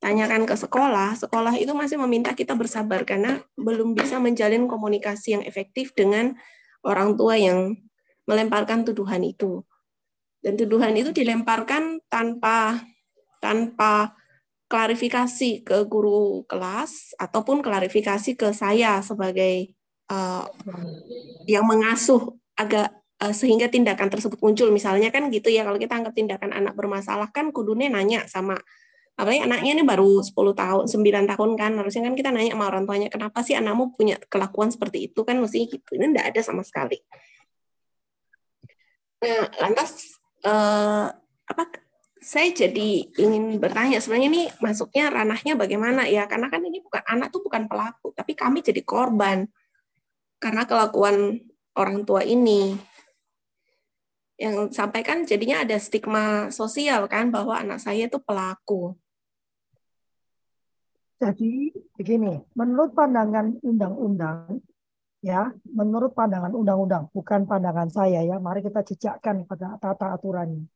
tanyakan ke sekolah, sekolah itu masih meminta kita bersabar karena belum bisa menjalin komunikasi yang efektif dengan orang tua yang melemparkan tuduhan itu. Dan tuduhan itu dilemparkan tanpa tanpa klarifikasi ke guru kelas ataupun klarifikasi ke saya sebagai uh, yang mengasuh agak uh, sehingga tindakan tersebut muncul. Misalnya kan gitu ya kalau kita anggap tindakan anak bermasalah kan kudunya nanya sama apalagi anaknya ini baru 10 tahun 9 tahun kan harusnya kan kita nanya sama orang tuanya kenapa sih anakmu punya kelakuan seperti itu? Kan mesti gitu. Ini enggak ada sama sekali. Nah lantas eh, apa saya jadi ingin bertanya sebenarnya ini masuknya ranahnya bagaimana ya karena kan ini bukan anak tuh bukan pelaku tapi kami jadi korban karena kelakuan orang tua ini yang sampaikan jadinya ada stigma sosial kan bahwa anak saya itu pelaku. Jadi begini, menurut pandangan undang-undang, ya, menurut pandangan undang-undang, bukan pandangan saya ya, mari kita jejakkan pada tata aturannya.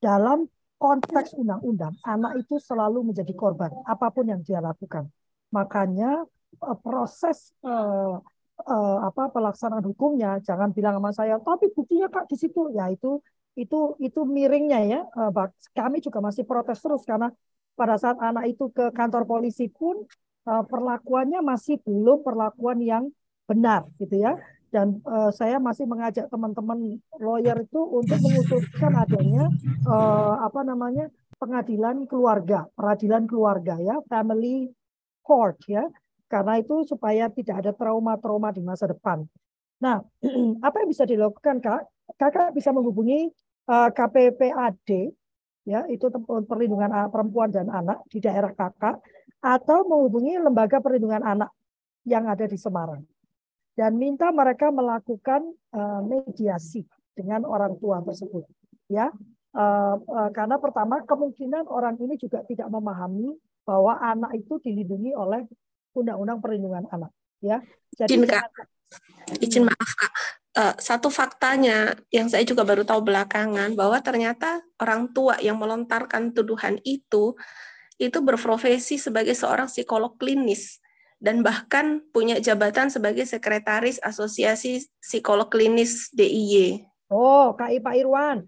Dalam konteks undang-undang, anak itu selalu menjadi korban, apa pun yang dia lakukan. Makanya eh, proses eh, eh, apa pelaksanaan hukumnya jangan bilang sama saya, tapi buktinya kak di situ, ya itu itu itu miringnya ya. Kami juga masih protes terus karena pada saat anak itu ke kantor polisi pun uh, perlakuannya masih belum perlakuan yang benar gitu ya dan uh, saya masih mengajak teman-teman lawyer itu untuk mengusulkan adanya uh, apa namanya pengadilan keluarga peradilan keluarga ya family court ya karena itu supaya tidak ada trauma-trauma di masa depan. Nah, apa yang bisa dilakukan kak? Kakak bisa menghubungi uh, KPPAD ya itu perlindungan perempuan dan anak di daerah kakak atau menghubungi lembaga perlindungan anak yang ada di Semarang dan minta mereka melakukan uh, mediasi dengan orang tua tersebut ya. Uh, uh, karena pertama kemungkinan orang ini juga tidak memahami bahwa anak itu dilindungi oleh Undang-Undang Perlindungan Anak, ya. Jadi izin kak, izin maaf kak. Uh, satu faktanya yang saya juga baru tahu belakangan bahwa ternyata orang tua yang melontarkan tuduhan itu itu berprofesi sebagai seorang psikolog klinis dan bahkan punya jabatan sebagai sekretaris Asosiasi Psikolog Klinis DIY. Oh, Kak Pak Irwan.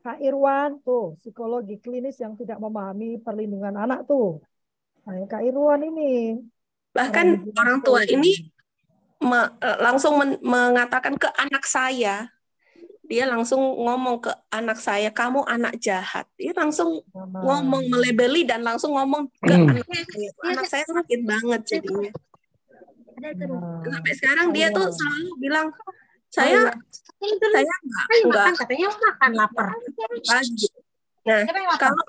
Kak Irwan tuh, psikologi klinis yang tidak memahami perlindungan anak tuh. Nah, Kak Irwan ini. Bahkan orang, orang tua ini me, eh, langsung men, mengatakan ke anak saya, dia langsung ngomong ke anak saya, kamu anak jahat. Dia langsung Mama. ngomong melebeli dan langsung ngomong ke hmm. anak saya. Anak saya sakit banget jadinya. Sampai sekarang dia tuh selalu bilang, saya saya enggak, enggak katanya makan lapar pagi. Nah, kalau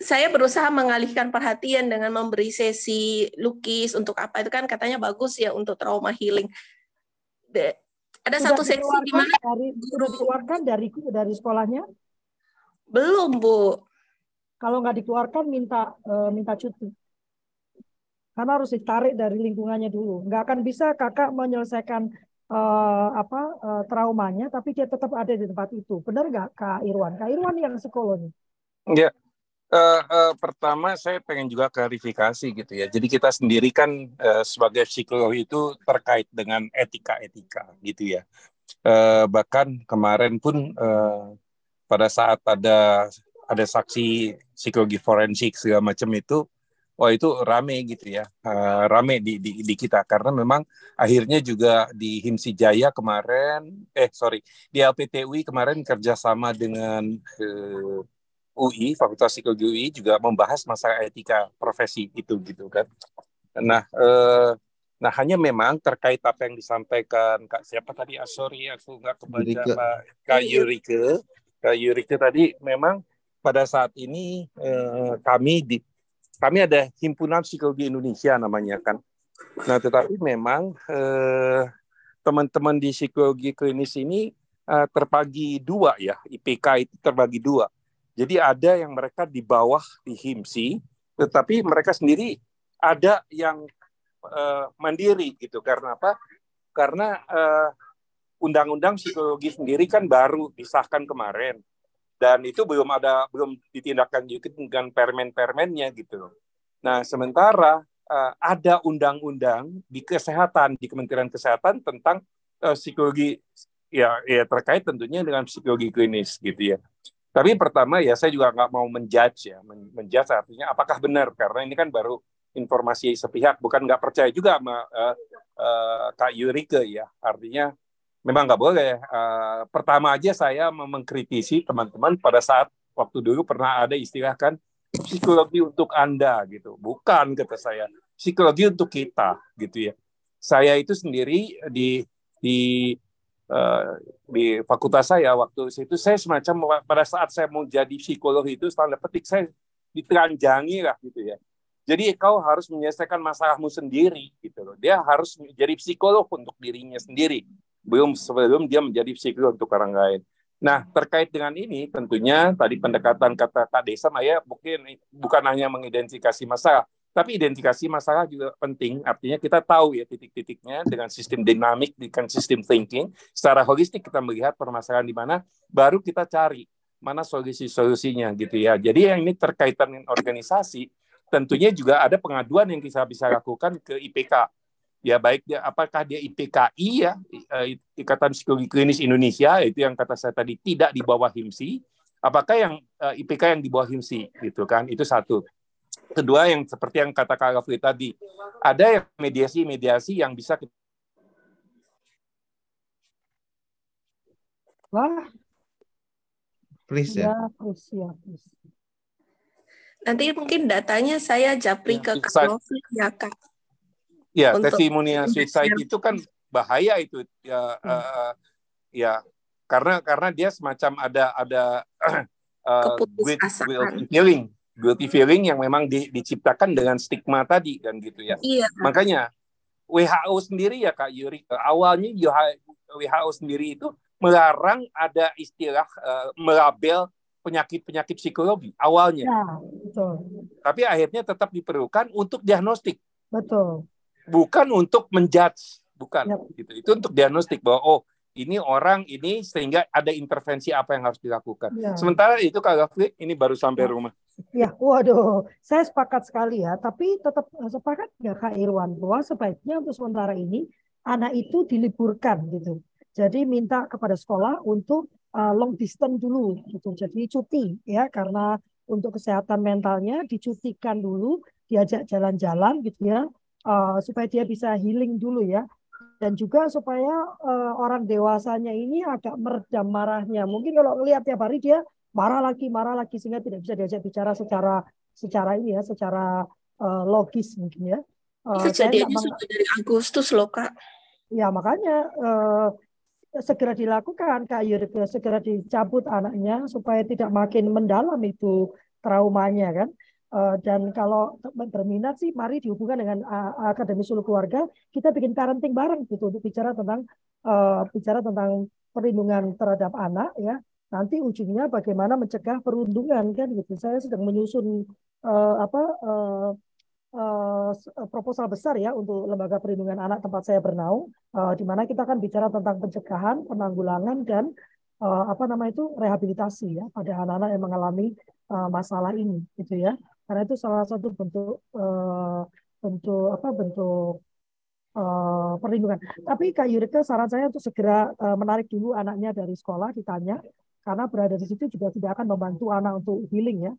saya berusaha mengalihkan perhatian dengan memberi sesi lukis untuk apa itu kan katanya bagus ya untuk trauma healing ada satu seksi di mana dari sudah dikeluarkan dari dari sekolahnya? Belum, Bu. Kalau nggak dikeluarkan minta uh, minta cuti. Karena harus ditarik dari lingkungannya dulu. Nggak akan bisa kakak menyelesaikan uh, apa uh, traumanya, tapi dia tetap ada di tempat itu. Benar nggak, Kak Irwan? Kak Irwan yang psikolognya. Iya. Uh, uh, pertama saya pengen juga klarifikasi gitu ya. Jadi kita sendiri kan uh, sebagai psikolog itu terkait dengan etika-etika gitu ya. Uh, bahkan kemarin pun uh, pada saat ada ada saksi psikologi forensik segala macam itu, wah itu rame gitu ya, uh, rame di, di di kita karena memang akhirnya juga di Himsi Jaya kemarin, eh sorry di LPTUI kemarin kerjasama dengan uh, UI, Fakultas Psikologi UI juga membahas masalah etika profesi itu gitu kan. Nah, eh, nah hanya memang terkait apa yang disampaikan Kak siapa tadi? Ah, sorry, aku nggak kebaca Pak Kak Yurike. Kak Yurike tadi memang pada saat ini eh, kami di kami ada himpunan psikologi Indonesia namanya kan. Nah, tetapi memang eh, teman-teman di psikologi klinis ini eh, terbagi dua ya, IPK itu terbagi dua jadi ada yang mereka di bawah di HIMSI, tetapi mereka sendiri ada yang uh, mandiri gitu. Karena apa? Karena uh, undang-undang psikologi sendiri kan baru disahkan kemarin dan itu belum ada belum ditindaklanjuti dengan permen-permennya gitu. Nah, sementara uh, ada undang-undang di kesehatan di Kementerian Kesehatan tentang uh, psikologi ya ya terkait tentunya dengan psikologi klinis gitu ya. Tapi pertama ya saya juga nggak mau menjudge ya, menjudge artinya apakah benar karena ini kan baru informasi sepihak, bukan nggak percaya juga sama uh, uh, Kak Yurike ya. Artinya memang nggak boleh. Uh, pertama aja saya mengkritisi teman-teman pada saat waktu dulu pernah ada istilah kan psikologi untuk Anda gitu. Bukan kata saya, psikologi untuk kita gitu ya. Saya itu sendiri di di uh, di fakultas saya waktu itu saya semacam pada saat saya mau jadi psikolog itu tanda petik saya diteranjangi lah gitu ya. Jadi kau harus menyelesaikan masalahmu sendiri gitu loh. Dia harus menjadi psikolog untuk dirinya sendiri. Belum sebelum dia menjadi psikolog untuk orang lain. Nah, terkait dengan ini tentunya tadi pendekatan kata Kak Desa Maya mungkin bukan hanya mengidentifikasi masalah, tapi identifikasi masalah juga penting, artinya kita tahu ya titik-titiknya dengan sistem dinamik, dengan sistem thinking. Secara holistik kita melihat permasalahan di mana, baru kita cari mana solusi-solusinya gitu ya. Jadi yang ini terkaitan dengan organisasi, tentunya juga ada pengaduan yang kita bisa lakukan ke IPK. Ya baik dia apakah dia IPKI ya eh, Ikatan Psikologi Klinis Indonesia itu yang kata saya tadi tidak di bawah HIMSI, apakah yang eh, IPK yang di bawah HIMSI gitu kan itu satu kedua yang seperti yang kata Kak Gafri tadi, ada yang mediasi-mediasi yang bisa kita Wah. Please ya. ya. please, ya, please. Nanti mungkin datanya saya japri ya, ke Kak ya, Kak. Ya, testimoni suicide itu kan bahaya itu ya hmm. uh, ya karena karena dia semacam ada ada uh, healing guilty feeling yang memang di, diciptakan dengan stigma tadi kan gitu ya. Iya. Makanya WHO sendiri ya Kak Yuri, awalnya WHO sendiri itu melarang ada istilah uh, melabel penyakit-penyakit psikologi awalnya. Ya, betul. Tapi akhirnya tetap diperlukan untuk diagnostik. Betul. Bukan untuk menjudge, bukan. Ya. Gitu. Itu untuk diagnostik bahwa oh ini orang ini sehingga ada intervensi apa yang harus dilakukan. Ya. Sementara itu Kak Gafri ini baru sampai ya. rumah. Ya, waduh, saya sepakat sekali ya. Tapi tetap eh, sepakat nggak Kak Irwan bahwa sebaiknya untuk sementara ini anak itu diliburkan gitu. Jadi minta kepada sekolah untuk uh, long distance dulu gitu. Jadi cuti ya karena untuk kesehatan mentalnya dicutikan dulu, diajak jalan-jalan gitu ya uh, supaya dia bisa healing dulu ya dan juga supaya uh, orang dewasanya ini agak meredam marahnya. Mungkin kalau melihat tiap hari dia marah lagi, marah lagi sehingga tidak bisa diajak bicara secara secara ini ya, secara uh, logis mungkin ya. Uh, Kejadiannya sudah dari Agustus loh kak. Ya makanya uh, segera dilakukan Kak Yurga, segera dicabut anaknya supaya tidak makin mendalam itu traumanya kan. Uh, dan kalau berminat sih mari dihubungkan dengan uh, Akademi Sulu Keluarga kita bikin parenting bareng gitu untuk bicara tentang uh, bicara tentang perlindungan terhadap anak ya nanti ujungnya bagaimana mencegah perundungan kan gitu. Saya sedang menyusun uh, apa uh, uh, proposal besar ya untuk lembaga perlindungan anak tempat saya bernaung uh, di mana kita akan bicara tentang pencegahan penanggulangan dan uh, apa nama itu rehabilitasi ya pada anak-anak yang mengalami uh, masalah ini gitu ya. Karena itu salah satu bentuk uh, bentuk apa bentuk uh, perlindungan. Tapi Kak Yurika saran saya untuk segera uh, menarik dulu anaknya dari sekolah ditanya karena berada di situ juga tidak akan membantu anak untuk healing ya.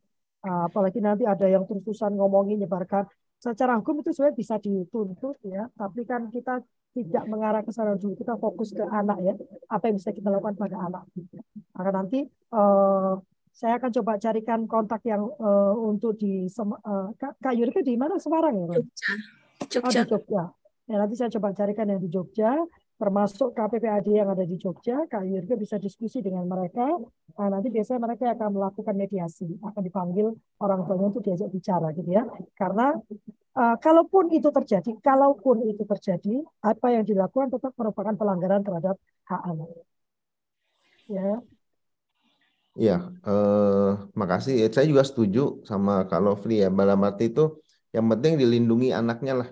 Uh, apalagi nanti ada yang terus-terusan ngomongin nyebarkan secara hukum itu sebenarnya bisa dituntut ya, tapi kan kita tidak mengarah ke sana dulu. Kita fokus ke anak ya, apa yang bisa kita lakukan pada anak. Karena nanti uh, saya akan coba carikan kontak yang uh, untuk di uh, Kak Yurika di mana Semarang ya? Jogja. Jogja. Oh, di Jogja. Ya, nanti saya coba carikan yang di Jogja, termasuk KPPAD yang ada di Jogja. Kak Yurika bisa diskusi dengan mereka. Nah, nanti biasanya mereka akan melakukan mediasi, akan dipanggil orang tuanya untuk diajak bicara, gitu ya. Karena uh, kalaupun itu terjadi, kalaupun itu terjadi, apa yang dilakukan tetap merupakan pelanggaran terhadap hak anak. Ya, Iya, eh, makasih. Saya juga setuju sama Kak Lovely ya. Dalam arti itu yang penting dilindungi anaknya lah.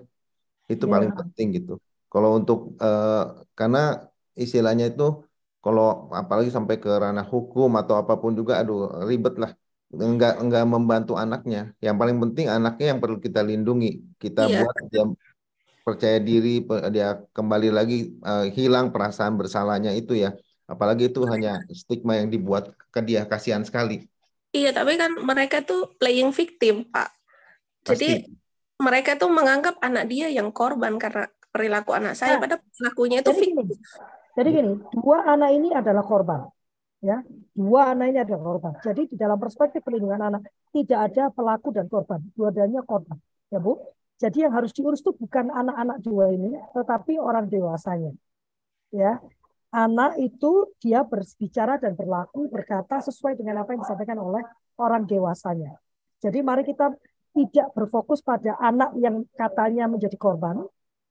Itu ya. paling penting gitu. Kalau untuk eh, karena istilahnya itu kalau apalagi sampai ke ranah hukum atau apa pun juga, aduh ribet lah. Enggak enggak membantu anaknya. Yang paling penting anaknya yang perlu kita lindungi. Kita ya. buat dia percaya diri, dia kembali lagi uh, hilang perasaan bersalahnya itu ya Apalagi itu hanya stigma yang dibuat ke dia, kasihan sekali. Iya, tapi kan mereka tuh playing victim, Pak. Jadi Pasti. mereka tuh menganggap anak dia yang korban karena perilaku anak saya, nah, padahal perilakunya itu victim. Gini, jadi gini, dua anak ini adalah korban. Ya, dua anak ini adalah korban. Jadi di dalam perspektif perlindungan anak tidak ada pelaku dan korban, dua-duanya korban, ya Bu. Jadi yang harus diurus itu bukan anak-anak dua ini, tetapi orang dewasanya. Ya, anak itu dia berbicara dan berlaku berkata sesuai dengan apa yang disampaikan oleh orang dewasanya. Jadi mari kita tidak berfokus pada anak yang katanya menjadi korban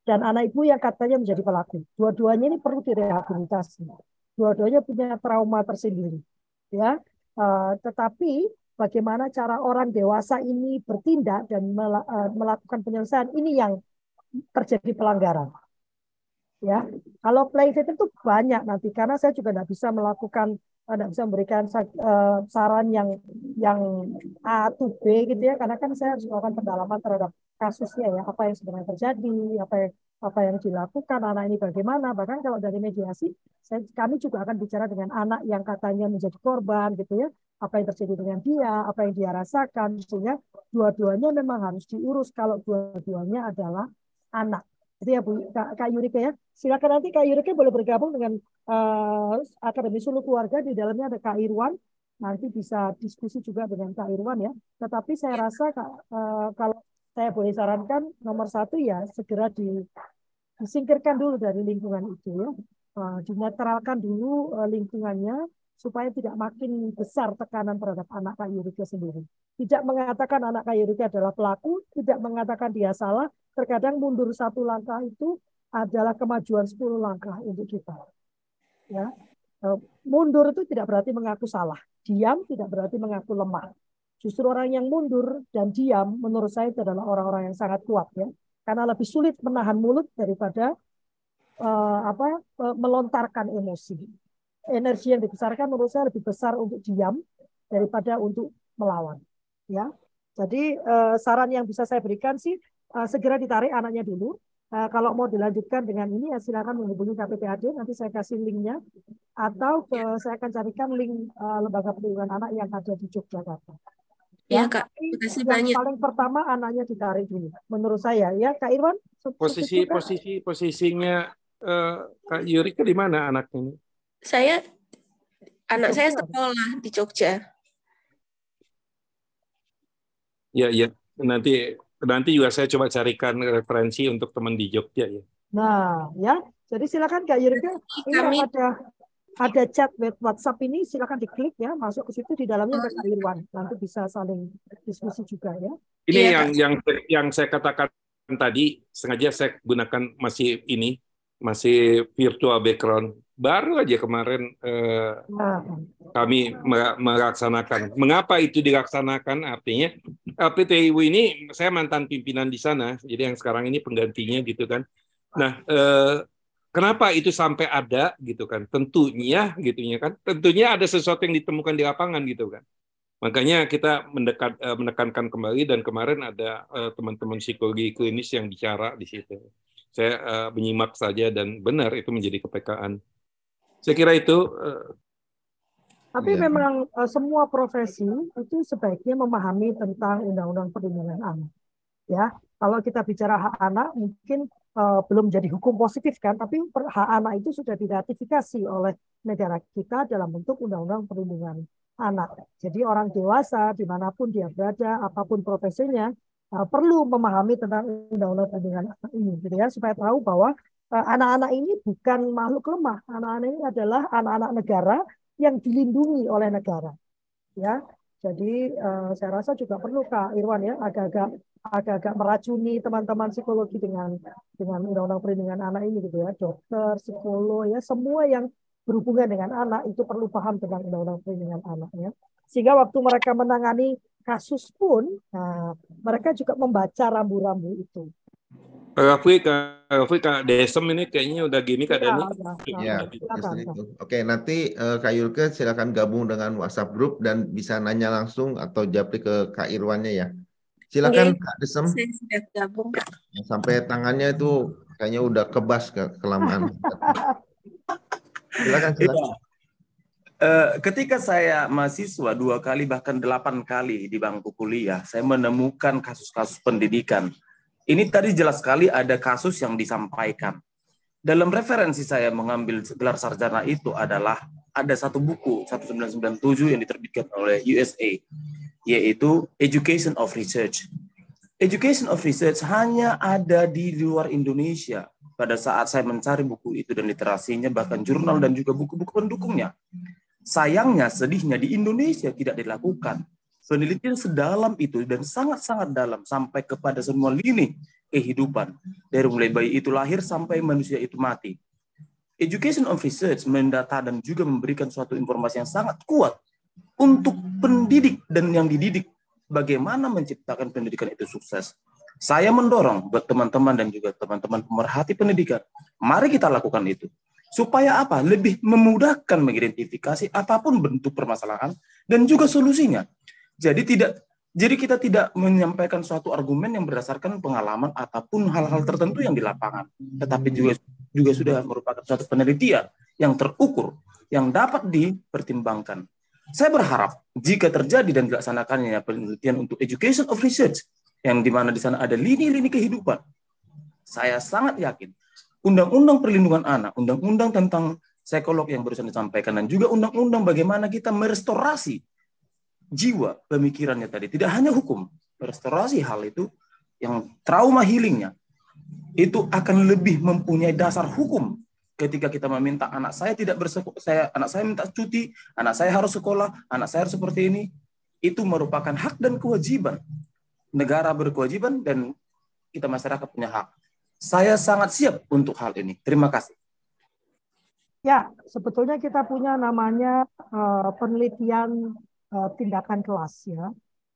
dan anak ibu yang katanya menjadi pelaku. Dua-duanya ini perlu direhabilitasi. Dua-duanya punya trauma tersendiri. Ya, uh, tetapi bagaimana cara orang dewasa ini bertindak dan eh, melakukan penyelesaian ini yang terjadi pelanggaran ya kalau play itu banyak nanti karena saya juga tidak bisa melakukan tidak bisa memberikan uh, saran yang yang A to B gitu ya. Karena kan saya harus melakukan pendalaman terhadap kasusnya ya. Apa yang sebenarnya terjadi apa yang apa yang dilakukan anak ini bagaimana. Bahkan kalau dari mediasi saya, kami juga akan bicara dengan anak yang katanya menjadi korban gitu ya. Apa yang terjadi dengan dia apa yang dia rasakan. Sehingga dua-duanya memang harus diurus kalau dua-duanya adalah anak itu ya Bu Kak, Kak Yurika ya. Silakan nanti Kak Yurika boleh bergabung dengan uh, Akademi Sulu Keluarga di dalamnya ada Kak Irwan. Nanti bisa diskusi juga dengan Kak Irwan ya. Tetapi saya rasa Kak, uh, kalau saya boleh sarankan nomor satu ya segera di, disingkirkan dulu dari lingkungan itu ya. Uh, dinetralkan dulu uh, lingkungannya supaya tidak makin besar tekanan terhadap anak Kak Yurika sendiri. Tidak mengatakan anak Kak Yurika adalah pelaku, tidak mengatakan dia salah, terkadang mundur satu langkah itu adalah kemajuan 10 langkah untuk kita. Ya, eh, mundur itu tidak berarti mengaku salah, diam tidak berarti mengaku lemah. Justru orang yang mundur dan diam menurut saya itu adalah orang-orang yang sangat kuat ya, karena lebih sulit menahan mulut daripada uh, apa uh, melontarkan emosi. Energi yang dibesarkan menurut saya lebih besar untuk diam daripada untuk melawan. Ya, jadi uh, saran yang bisa saya berikan sih uh, segera ditarik anaknya dulu. Uh, kalau mau dilanjutkan dengan ini ya silakan menghubungi KPPAD nanti saya kasih linknya atau ke, saya akan carikan link uh, lembaga perlindungan anak yang ada di Yogyakarta. Ya, Kak. Terima kasih yang banyak. paling pertama anaknya ditarik dulu menurut saya ya Kak Irwan. Posisi posisi posisinya uh, Kak Yurika di mana anaknya ini? Saya anak saya sekolah di Jogja. Ya, ya. Nanti nanti juga saya coba carikan referensi untuk teman di Jogja ya. Nah, ya. Jadi silakan Kak Yurika. Ini Kami ada ada chat WhatsApp ini silakan diklik ya, masuk ke situ di dalamnya ada Kak Irwan. Nanti bisa saling diskusi juga ya. Ini Iya, yang yang yang saya katakan tadi sengaja saya gunakan masih ini masih virtual background. Baru aja kemarin eh, Nah, kami me- melaksanakan. Mengapa itu dilaksanakan? Artinya LPTIU ini saya mantan pimpinan di sana, jadi yang sekarang ini penggantinya gitu kan. Nah, eh, kenapa itu sampai ada gitu kan? Tentunya gitunya kan. Tentunya ada sesuatu yang ditemukan di lapangan gitu kan. Makanya kita mendekat, eh, menekankan kembali dan kemarin ada eh, teman-teman psikologi klinis yang bicara di situ. Saya eh, menyimak saja dan benar itu menjadi kepekaan. Saya kira itu eh, Tapi Iya. memang uh, semua profesi itu sebaiknya memahami tentang undang-undang perlindungan anak. Ya, kalau kita bicara hak anak mungkin uh, belum jadi hukum positif kan, tapi hak anak itu sudah diratifikasi oleh negara kita dalam bentuk undang-undang perlindungan anak. Jadi orang dewasa di mana pun dia berada, apa pun profesinya, uh, perlu memahami tentang undang-undang perlindungan anak ini, gitu ya, supaya tahu bahwa uh, anak-anak ini bukan makhluk lemah. Anak-anak ini adalah anak-anak negara yang dilindungi oleh negara. Ya, jadi eh, saya rasa juga perlu Kak Irwan ya agak-agak agak-agak meracuni teman-teman psikologi dengan dengan undang-undang perlindungan anak ini gitu ya, dokter, psikolog ya semua yang berhubungan dengan anak itu perlu paham tentang undang-undang perlindungan anak ya. Sehingga waktu mereka menangani kasus pun, nah, mereka juga membaca rambu-rambu itu. Kak Raffi, Kak Raffi, Kak Desem ini kayaknya udah gini Kak Ya, Dani. ya, Ya, ya. Oke, nanti eh, Kak Yulke silakan gabung dengan WhatsApp grup dan bisa nanya langsung atau japri ke Kak Irwannya ya. Silakan Oke. Kak Desem. Saya sudah gabung. Sampai tangannya itu kayaknya udah kebas ke kelamaan. silakan, silakan. Eh, ketika saya mahasiswa dua kali bahkan delapan kali di bangku kuliah, saya menemukan kasus-kasus pendidikan. Ini tadi jelas sekali ada kasus yang disampaikan. Dalam referensi saya mengambil gelar sarjana itu adalah ada satu buku 1997 yang diterbitkan oleh USA yaitu Education of Research. Education of Research hanya ada di luar Indonesia. Pada saat saya mencari buku itu dan literasinya, bahkan jurnal dan juga buku-buku pendukungnya. Sayangnya, sedihnya di Indonesia tidak dilakukan. Penelitian sedalam itu dan sangat-sangat dalam sampai kepada semua lini kehidupan. Dari mulai bayi itu lahir sampai manusia itu mati. Education of Research mendata dan juga memberikan suatu informasi yang sangat kuat untuk pendidik dan yang dididik bagaimana menciptakan pendidikan itu sukses. Saya mendorong buat teman-teman dan juga teman-teman pemerhati pendidikan, mari kita lakukan itu. Supaya apa? Lebih memudahkan mengidentifikasi apa pun bentuk permasalahan dan juga solusinya. Jadi tidak jadi kita tidak menyampaikan suatu argumen yang berdasarkan pengalaman ataupun hal-hal tertentu yang di lapangan, tetapi juga juga sudah merupakan suatu penelitian yang terukur yang dapat dipertimbangkan. Saya berharap jika terjadi dan dilaksanakannya penelitian untuk education of research yang di mana di sana ada lini-lini kehidupan, saya sangat yakin undang-undang perlindungan anak, undang-undang tentang psikolog yang barusan disampaikan dan juga undang-undang bagaimana kita merestorasi jiwa pemikirannya tadi tidak hanya hukum, restorasi hal itu yang trauma healingnya itu akan lebih mempunyai dasar hukum ketika kita meminta anak saya tidak bersekolah, saya anak saya minta cuti, anak saya harus sekolah, anak saya harus seperti ini, itu merupakan hak dan kewajiban. Negara berkewajiban dan kita masyarakat punya hak. Saya sangat siap untuk hal ini. Terima kasih. Ya, sebetulnya kita punya namanya uh, penelitian uh, tindakan kelas ya.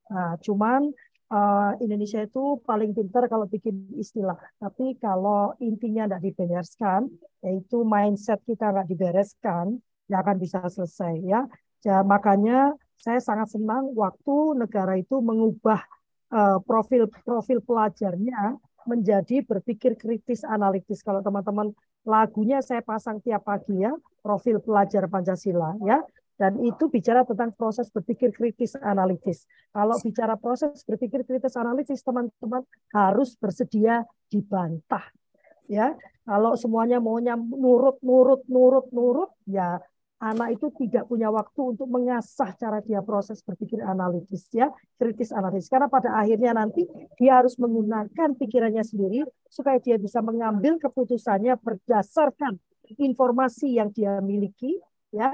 Nah, cuman uh, Indonesia itu paling pintar kalau bikin istilah. Tapi kalau intinya tidak dibereskan, yaitu mindset kita nggak dibereskan, ya akan bisa selesai ya. ya. Makanya saya sangat senang waktu negara itu mengubah uh, profil profil pelajarnya menjadi berpikir kritis analitis. Kalau teman-teman lagunya saya pasang tiap pagi ya, profil pelajar Pancasila ya. Dan itu bicara tentang proses berpikir kritis analitis. Kalau bicara proses berpikir kritis analitis, teman-teman harus bersedia dibantah. Ya, kalau semuanya maunya nurut, nurut, nurut, nurut, ya anak itu tidak punya waktu untuk mengasah cara dia proses berpikir analitis ya kritis analitis. Karena pada akhirnya nanti dia harus menggunakan pikirannya sendiri supaya dia bisa mengambil keputusannya berdasarkan informasi yang dia miliki ya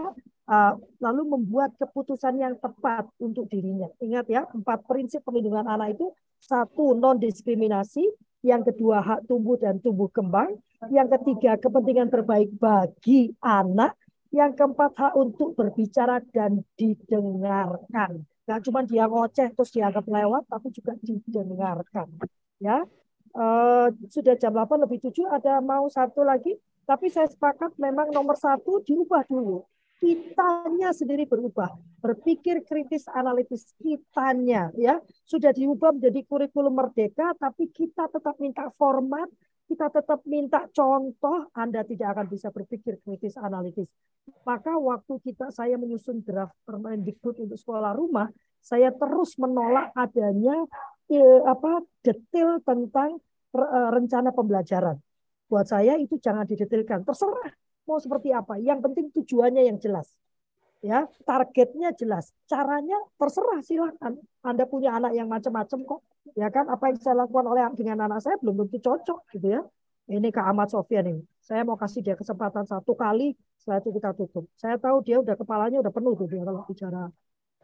uh, lalu membuat keputusan yang tepat untuk dirinya. Ingat ya empat prinsip perlindungan anak itu. Satu non diskriminasi yang kedua hak tumbuh dan tumbuh kembang. Yang ketiga kepentingan terbaik bagi anak yang keempat, hak untuk berbicara dan didengarkan. Gak cuma dia ngoceh terus dianggap lewat, tapi juga didengarkan. Ya, uh, sudah jam 8 lebih 7, ada mau satu lagi. Tapi saya sepakat memang nomor satu diubah dulu. Kitanya sendiri berubah. Berpikir kritis analitis kitanya. ya Sudah diubah menjadi kurikulum merdeka, tapi kita tetap minta format, kita tetap minta contoh, Anda tidak akan bisa berpikir kritis analitis. Maka waktu kita saya menyusun draft Permendikbud untuk sekolah rumah, saya terus menolak adanya eh, apa detail tentang eh, rencana pembelajaran. Buat saya itu jangan didetilkan. Terserah mau seperti apa. Yang penting tujuannya yang jelas. Ya, targetnya jelas. Caranya terserah silakan. Anda punya anak yang macam-macam kok ya kan? Apa yang saya lakukan oleh dengan anak saya belum tentu cocok gitu ya. Ini Kak Ahmad Sofian ini. Saya mau kasih dia kesempatan satu kali setelah itu kita tutup. Saya tahu dia udah kepalanya udah penuh tuh dia kalau bicara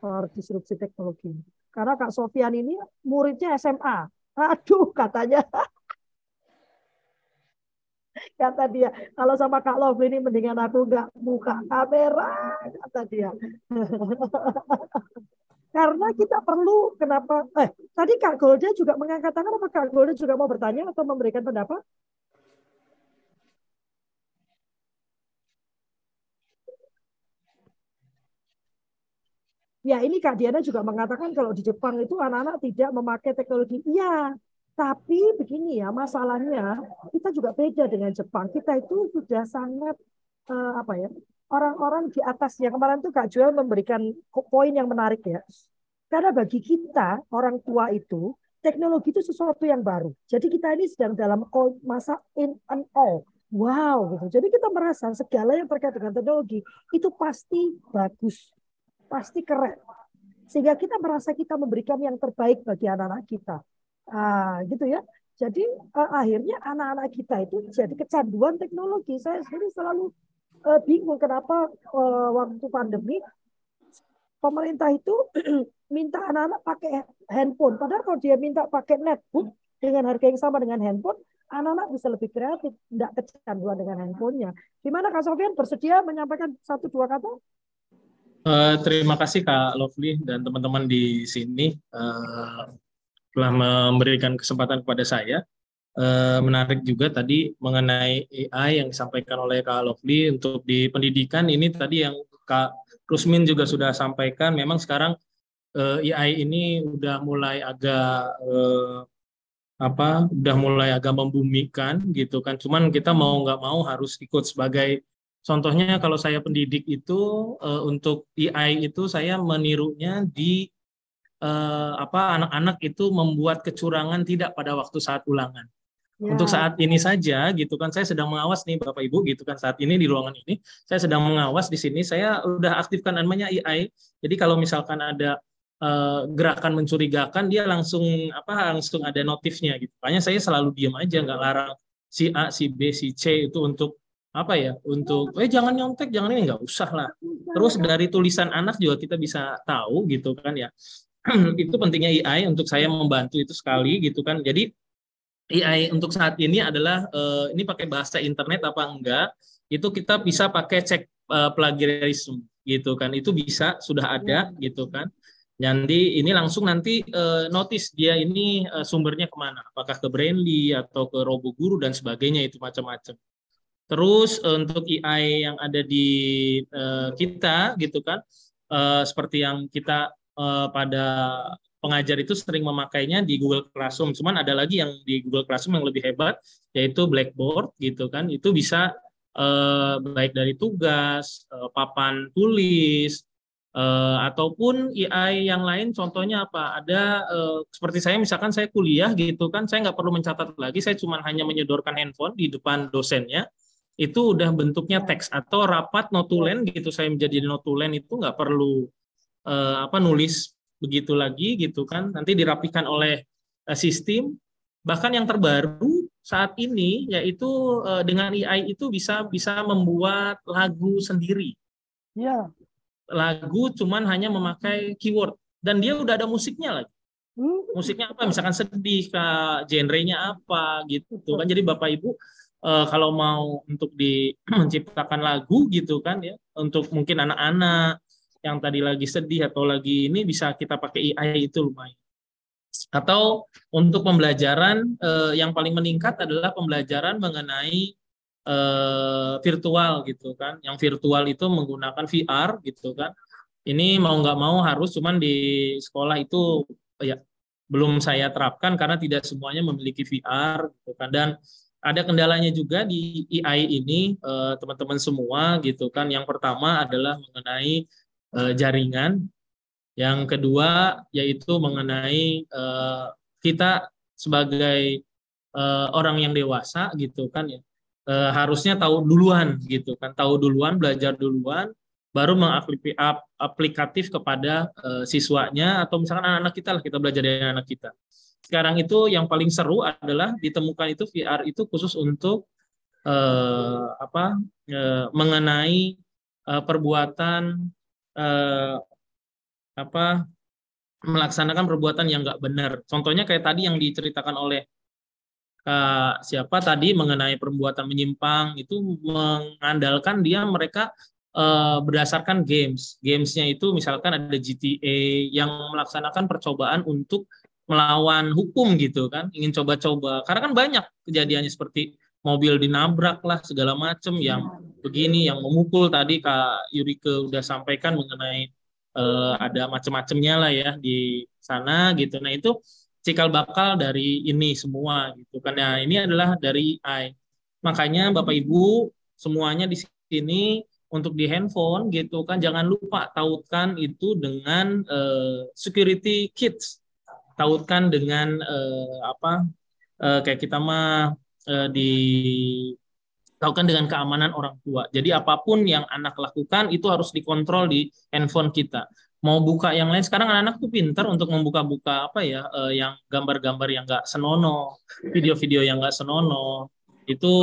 uh, disrupsi teknologi karena Kak Sofian ini muridnya SMA aduh katanya. Kata dia kalau sama Kak Love ini mendingan aku nggak buka kamera kata dia Karena kita perlu kenapa eh tadi Kak Golda juga mengangkat tangan apa Kak Golda juga mau bertanya atau memberikan pendapat? Ya ini Kak Diana juga mengatakan kalau di Jepang itu anak-anak tidak memakai teknologi. Iya, tapi begini ya masalahnya kita juga beda dengan Jepang. Kita itu sudah sangat uh, apa ya orang-orang di atasnya. Kemarin tuh Kak Joel memberikan poin yang menarik ya. Karena bagi kita, orang tua itu, teknologi itu sesuatu yang baru. Jadi kita ini sedang dalam masa in and all. Wow, gitu. Jadi kita merasa segala yang terkait dengan teknologi itu pasti bagus, pasti keren. Sehingga kita merasa kita memberikan yang terbaik bagi anak-anak kita. Ah, gitu ya. Jadi uh, akhirnya anak-anak kita itu jadi kecanduan teknologi. Saya sendiri selalu uh, bingung kenapa uh, waktu pandemi pemerintah itu minta anak-anak pakai handphone. Padahal kalau dia minta pakai netbook dengan harga yang sama dengan handphone, anak-anak bisa lebih kreatif, tidak kecanduan dengan handphonenya. Gimana Kak Sofian bersedia menyampaikan satu dua kata? Uh, terima kasih Kak Lovely dan teman-teman di sini uh, telah memberikan kesempatan kepada saya Eh, menarik juga tadi mengenai AI yang disampaikan oleh Kak Lovely untuk di pendidikan. Ini tadi yang Kak Rusmin juga sudah sampaikan. Memang sekarang eh, AI ini udah mulai agak eh, apa udah mulai agak membumikan gitu kan. Cuman kita mau nggak mau harus ikut sebagai contohnya kalau saya pendidik itu untuk AI itu saya menirunya di apa anak-anak itu membuat kecurangan tidak pada waktu saat ulangan Ya. Untuk saat ini saja gitu kan saya sedang mengawas nih Bapak Ibu gitu kan saat ini di ruangan ini saya sedang mengawas di sini saya udah aktifkan namanya AI. Jadi kalau misalkan ada uh, gerakan mencurigakan dia langsung apa langsung ada notifnya gitu. Makanya saya selalu diam aja nggak larang si A, si B, si C itu untuk apa ya untuk eh jangan nyontek jangan ini nggak usah lah terus dari tulisan anak juga kita bisa tahu gitu kan ya itu pentingnya AI untuk saya membantu itu sekali gitu kan jadi AI untuk saat ini adalah uh, ini pakai bahasa internet apa enggak itu kita bisa pakai cek uh, plagiarism gitu kan. Itu bisa sudah ada gitu kan. Jadi ini langsung nanti uh, notice dia ini uh, sumbernya ke mana. Apakah ke Brainly atau ke RoboGuru dan sebagainya itu macam-macam. Terus uh, untuk AI yang ada di uh, kita gitu kan uh, seperti yang kita uh, pada pengajar itu sering memakainya di Google Classroom. Cuman ada lagi yang di Google Classroom yang lebih hebat, yaitu Blackboard gitu kan. Itu bisa eh, baik dari tugas, eh, papan tulis, eh, ataupun AI yang lain. Contohnya apa? Ada eh, seperti saya misalkan saya kuliah gitu kan, saya nggak perlu mencatat lagi, saya cuma hanya menyodorkan handphone di depan dosennya. Itu udah bentuknya teks atau rapat notulen gitu. Saya menjadi notulen itu nggak perlu eh, apa nulis begitu lagi gitu kan nanti dirapikan oleh uh, sistem. Bahkan yang terbaru saat ini yaitu uh, dengan AI itu bisa bisa membuat lagu sendiri. Ya lagu cuman hanya memakai keyword. Dan dia udah ada musiknya lagi. Hmm. musiknya apa? Misalkan sedih kak. Genrenya apa? Gitu kan. Jadi bapak ibu uh, kalau mau untuk di menciptakan lagu gitu kan ya untuk mungkin anak-anak yang tadi lagi sedih atau lagi ini bisa kita pakai AI itu lumayan. Atau untuk pembelajaran eh, yang paling meningkat adalah pembelajaran mengenai eh, virtual gitu kan. Yang virtual itu menggunakan VR gitu kan. Ini mau nggak mau harus cuman di sekolah itu ya belum saya terapkan karena tidak semuanya memiliki VR gitu kan dan ada kendalanya juga di AI ini eh, teman-teman semua gitu kan. Yang pertama adalah mengenai uh, jaringan. Yang kedua yaitu mengenai uh, kita sebagai uh, orang yang dewasa gitu kan ya uh, harusnya tahu duluan gitu kan tahu duluan belajar duluan baru mengaplikatif kepada uh, siswanya atau misalkan anak-anak kita lah kita belajar dari anak kita. Sekarang itu yang paling seru adalah ditemukan itu VR itu khusus untuk apa mengenai perbuatan eh, apa melaksanakan perbuatan yang nggak benar. Contohnya kayak tadi yang diceritakan oleh uh, siapa tadi mengenai perbuatan menyimpang itu mengandalkan dia mereka uh, berdasarkan games. Gamesnya itu misalkan ada GTA yang melaksanakan percobaan untuk melawan hukum gitu kan, ingin coba-coba. Karena kan banyak kejadiannya seperti mobil dinabrak lah segala macam yang begini yang memukul tadi Kak Yurike udah sampaikan mengenai uh, ada macam-macamnya lah ya di sana gitu. Nah itu cikal bakal dari ini semua gitu kan. Nah ini adalah dari AI. Makanya Bapak Ibu semuanya di sini untuk di handphone gitu kan jangan lupa tautkan itu dengan uh, security kits. Tautkan dengan uh, apa uh, kayak kita mah eh, dilakukan dengan keamanan orang tua. Jadi apa pun yang anak lakukan itu harus dikontrol di handphone kita. Mau buka yang lain sekarang anak-anak tuh pintar untuk membuka-buka apa ya eh, yang gambar-gambar yang enggak senono, video-video yang enggak senono itu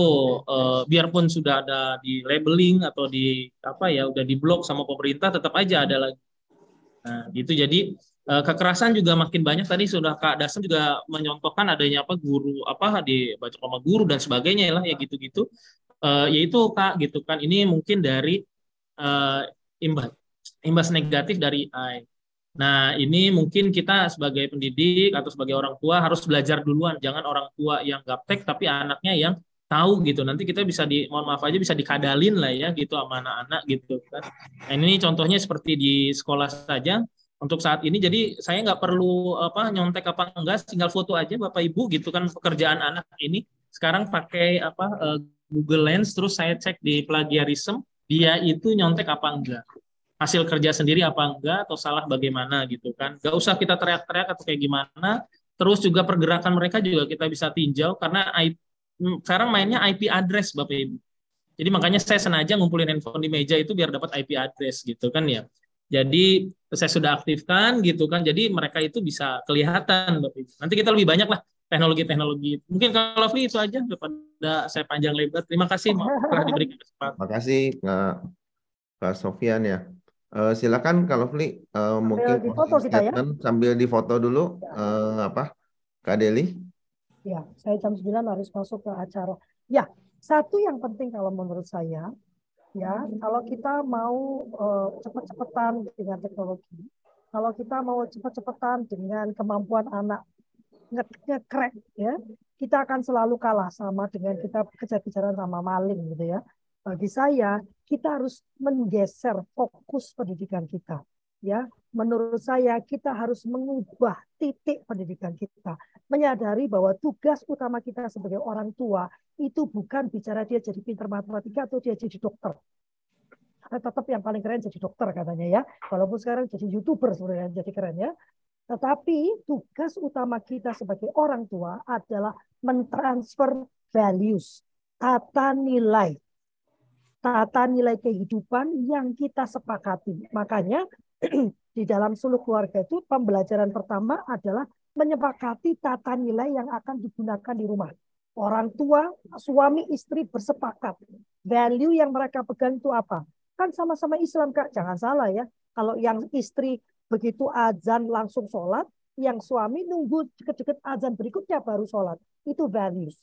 eh, biarpun sudah ada di labeling atau di apa ya udah diblok sama pemerintah tetap aja ada lagi. Nah, gitu jadi kekerasan juga makin banyak tadi sudah Kak Dasen juga menyontohkan adanya apa guru apa di baca sama guru dan sebagainya lah ya gitu-gitu uh, yaitu Kak gitu kan ini mungkin dari uh, imbas imbas negatif dari AI. Nah, ini mungkin kita sebagai pendidik atau sebagai orang tua harus belajar duluan, jangan orang tua yang gaptek tapi anaknya yang tahu gitu. Nanti kita bisa di mohon maaf aja bisa dikadalin lah ya gitu sama anak-anak gitu kan. Nah, ini contohnya seperti di sekolah saja untuk saat ini jadi saya nggak perlu apa nyontek apa enggak tinggal foto aja bapak ibu gitu kan pekerjaan anak ini. Sekarang pakai apa uh, Google Lens terus saya cek di plagiarism dia itu nyontek apa enggak? Hasil kerja sendiri apa enggak atau salah bagaimana gitu kan. Nggak usah kita teriak-teriak atau kayak gimana. Terus juga pergerakan mereka juga kita bisa tinjau karena IP, hmm, sekarang mainnya IP address bapak ibu. Jadi makanya saya sengaja ngumpulin handphone di meja itu biar dapat IP address gitu kan ya jadi saya sudah aktifkan gitu kan. Jadi mereka itu bisa kelihatan. Nanti kita lebih banyak lah teknologi-teknologi. Mungkin kalau Lovely itu aja daripada saya panjang lebar. Terima kasih telah diberikan kesempatan. Terima kasih Kak Sofian ya. Uh, silakan kalau Lovely uh, mungkin di foto kita ya. sambil difoto dulu uh, apa Kak Deli. Ya, saya jam 9 harus masuk ke acara. Ya, satu yang penting kalau menurut saya, ya, kalau kita mau uh, cepat-cepatan dengan teknologi, kalau kita mau cepat-cepatan dengan kemampuan anak ngekrek ya, kita akan selalu kalah sama dengan kita kejar-kejaran sama maling gitu ya. Bagi saya, kita harus menggeser fokus pendidikan kita. Ya, menurut saya kita harus mengubah titik pendidikan kita menyadari bahwa tugas utama kita sebagai orang tua itu bukan bicara dia jadi pinter matematika atau dia jadi dokter. Karena tetap yang paling keren jadi dokter katanya ya. Walaupun sekarang jadi youtuber sebenarnya jadi keren ya. Tetapi tugas utama kita sebagai orang tua adalah mentransfer values, tata nilai, tata nilai kehidupan yang kita sepakati. Makanya di dalam suluk keluarga itu pembelajaran pertama adalah menyepakati tata nilai yang akan digunakan di rumah. Orang tua, suami, istri bersepakat. Value yang mereka pegang itu apa? Kan sama-sama Islam, Kak. Jangan salah ya. Kalau yang istri begitu azan langsung sholat, yang suami nunggu deket-deket azan berikutnya baru sholat. Itu values.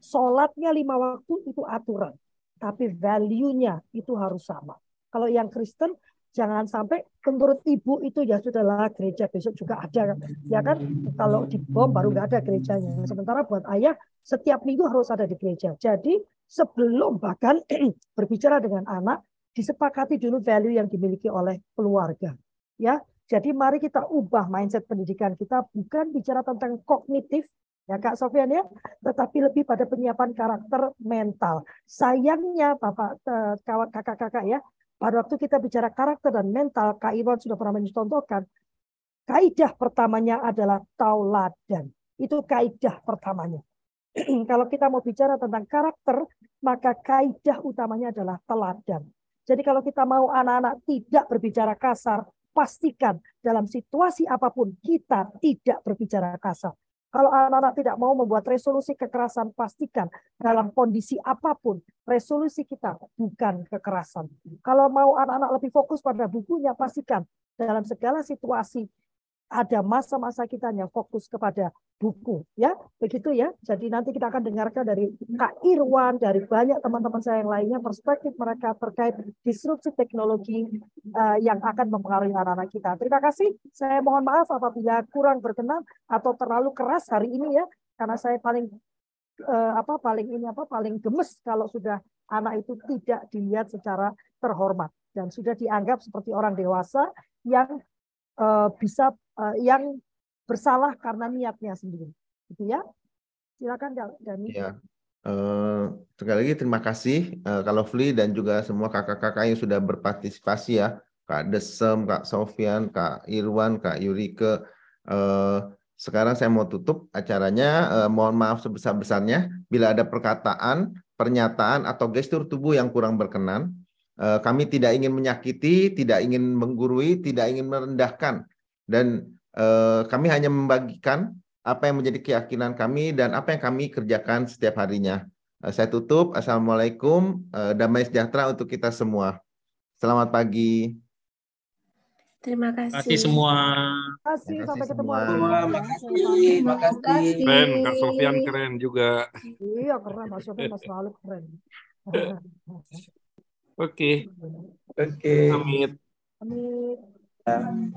Sholatnya lima waktu itu aturan. Tapi value-nya itu harus sama. Kalau yang Kristen jangan sampai menurut ibu itu ya sudahlah gereja besok juga ada. Ya kan? Kalau dibom baru nggak ada gerejanya. Sementara buat ayah setiap minggu harus ada di gereja. Jadi sebelum bahkan berbicara dengan anak disepakati dulu value yang dimiliki oleh keluarga ya. Jadi mari kita ubah mindset pendidikan kita bukan bicara tentang kognitif ya Kak Sofian ya, tetapi lebih pada penyiapan karakter mental. Sayangnya Bapak eh, kakak-kakak ya, pada waktu kita bicara karakter dan mental, Kak Iwan sudah pernah mencontohkan, kaidah pertamanya adalah tauladan. Itu kaidah pertamanya. Kalau kita mau bicara tentang karakter, maka kaidah utamanya adalah teladan. Jadi kalau kita mau anak-anak tidak berbicara kasar, pastikan dalam situasi apa pun kita tidak berbicara kasar. Kalau anak-anak tidak mau membuat resolusi kekerasan, pastikan dalam kondisi apa pun, resolusi kita bukan kekerasan. Kalau mau anak-anak lebih fokus pada bukunya, pastikan dalam segala situasi ada masa-masa kita yang fokus kepada buku ya. Begitu ya. Jadi nanti kita akan dengarkan dari Kak Irwan dari banyak teman-teman saya yang lainnya perspektif mereka terkait disrupsi teknologi uh, yang akan mempengaruhi anak-anak kita. Terima kasih. Saya mohon maaf apabila kurang berkenan atau terlalu keras hari ini ya. Karena saya paling uh, apa paling ini apa paling gemes kalau sudah anak itu tidak dilihat secara terhormat dan sudah dianggap seperti orang dewasa yang uh, bisa uh, yang bersalah karena niatnya sendiri. Gitu ya. Silakan Dani. Ya. Uh, sekali lagi terima kasih uh, Kak Lovely dan juga semua kakak-kakak yang sudah berpartisipasi ya. Kak Desem, Kak Sofian, Kak Irwan, Kak Yurike. Uh, sekarang saya mau tutup acaranya. Uh, mohon maaf sebesar-besarnya bila ada perkataan, pernyataan atau gestur tubuh yang kurang berkenan. Eh, kami tidak ingin menyakiti, tidak ingin menggurui, tidak ingin merendahkan. Dan eh, kami hanya membagikan apa yang menjadi keyakinan kami dan apa yang kami kerjakan setiap harinya. Eh, saya tutup. Assalamualaikum. Damai sejahtera untuk kita semua. Selamat pagi. Terima kasih. Terima kasih semua. Terima kasih. Sampai ketemu lagi. Terima kasih. Terima kasih. Keren, Kak Sofian keren juga. Iya, keren. Mas Sofian mas selalu keren. Oke. Oke. Amit. Amit. Um,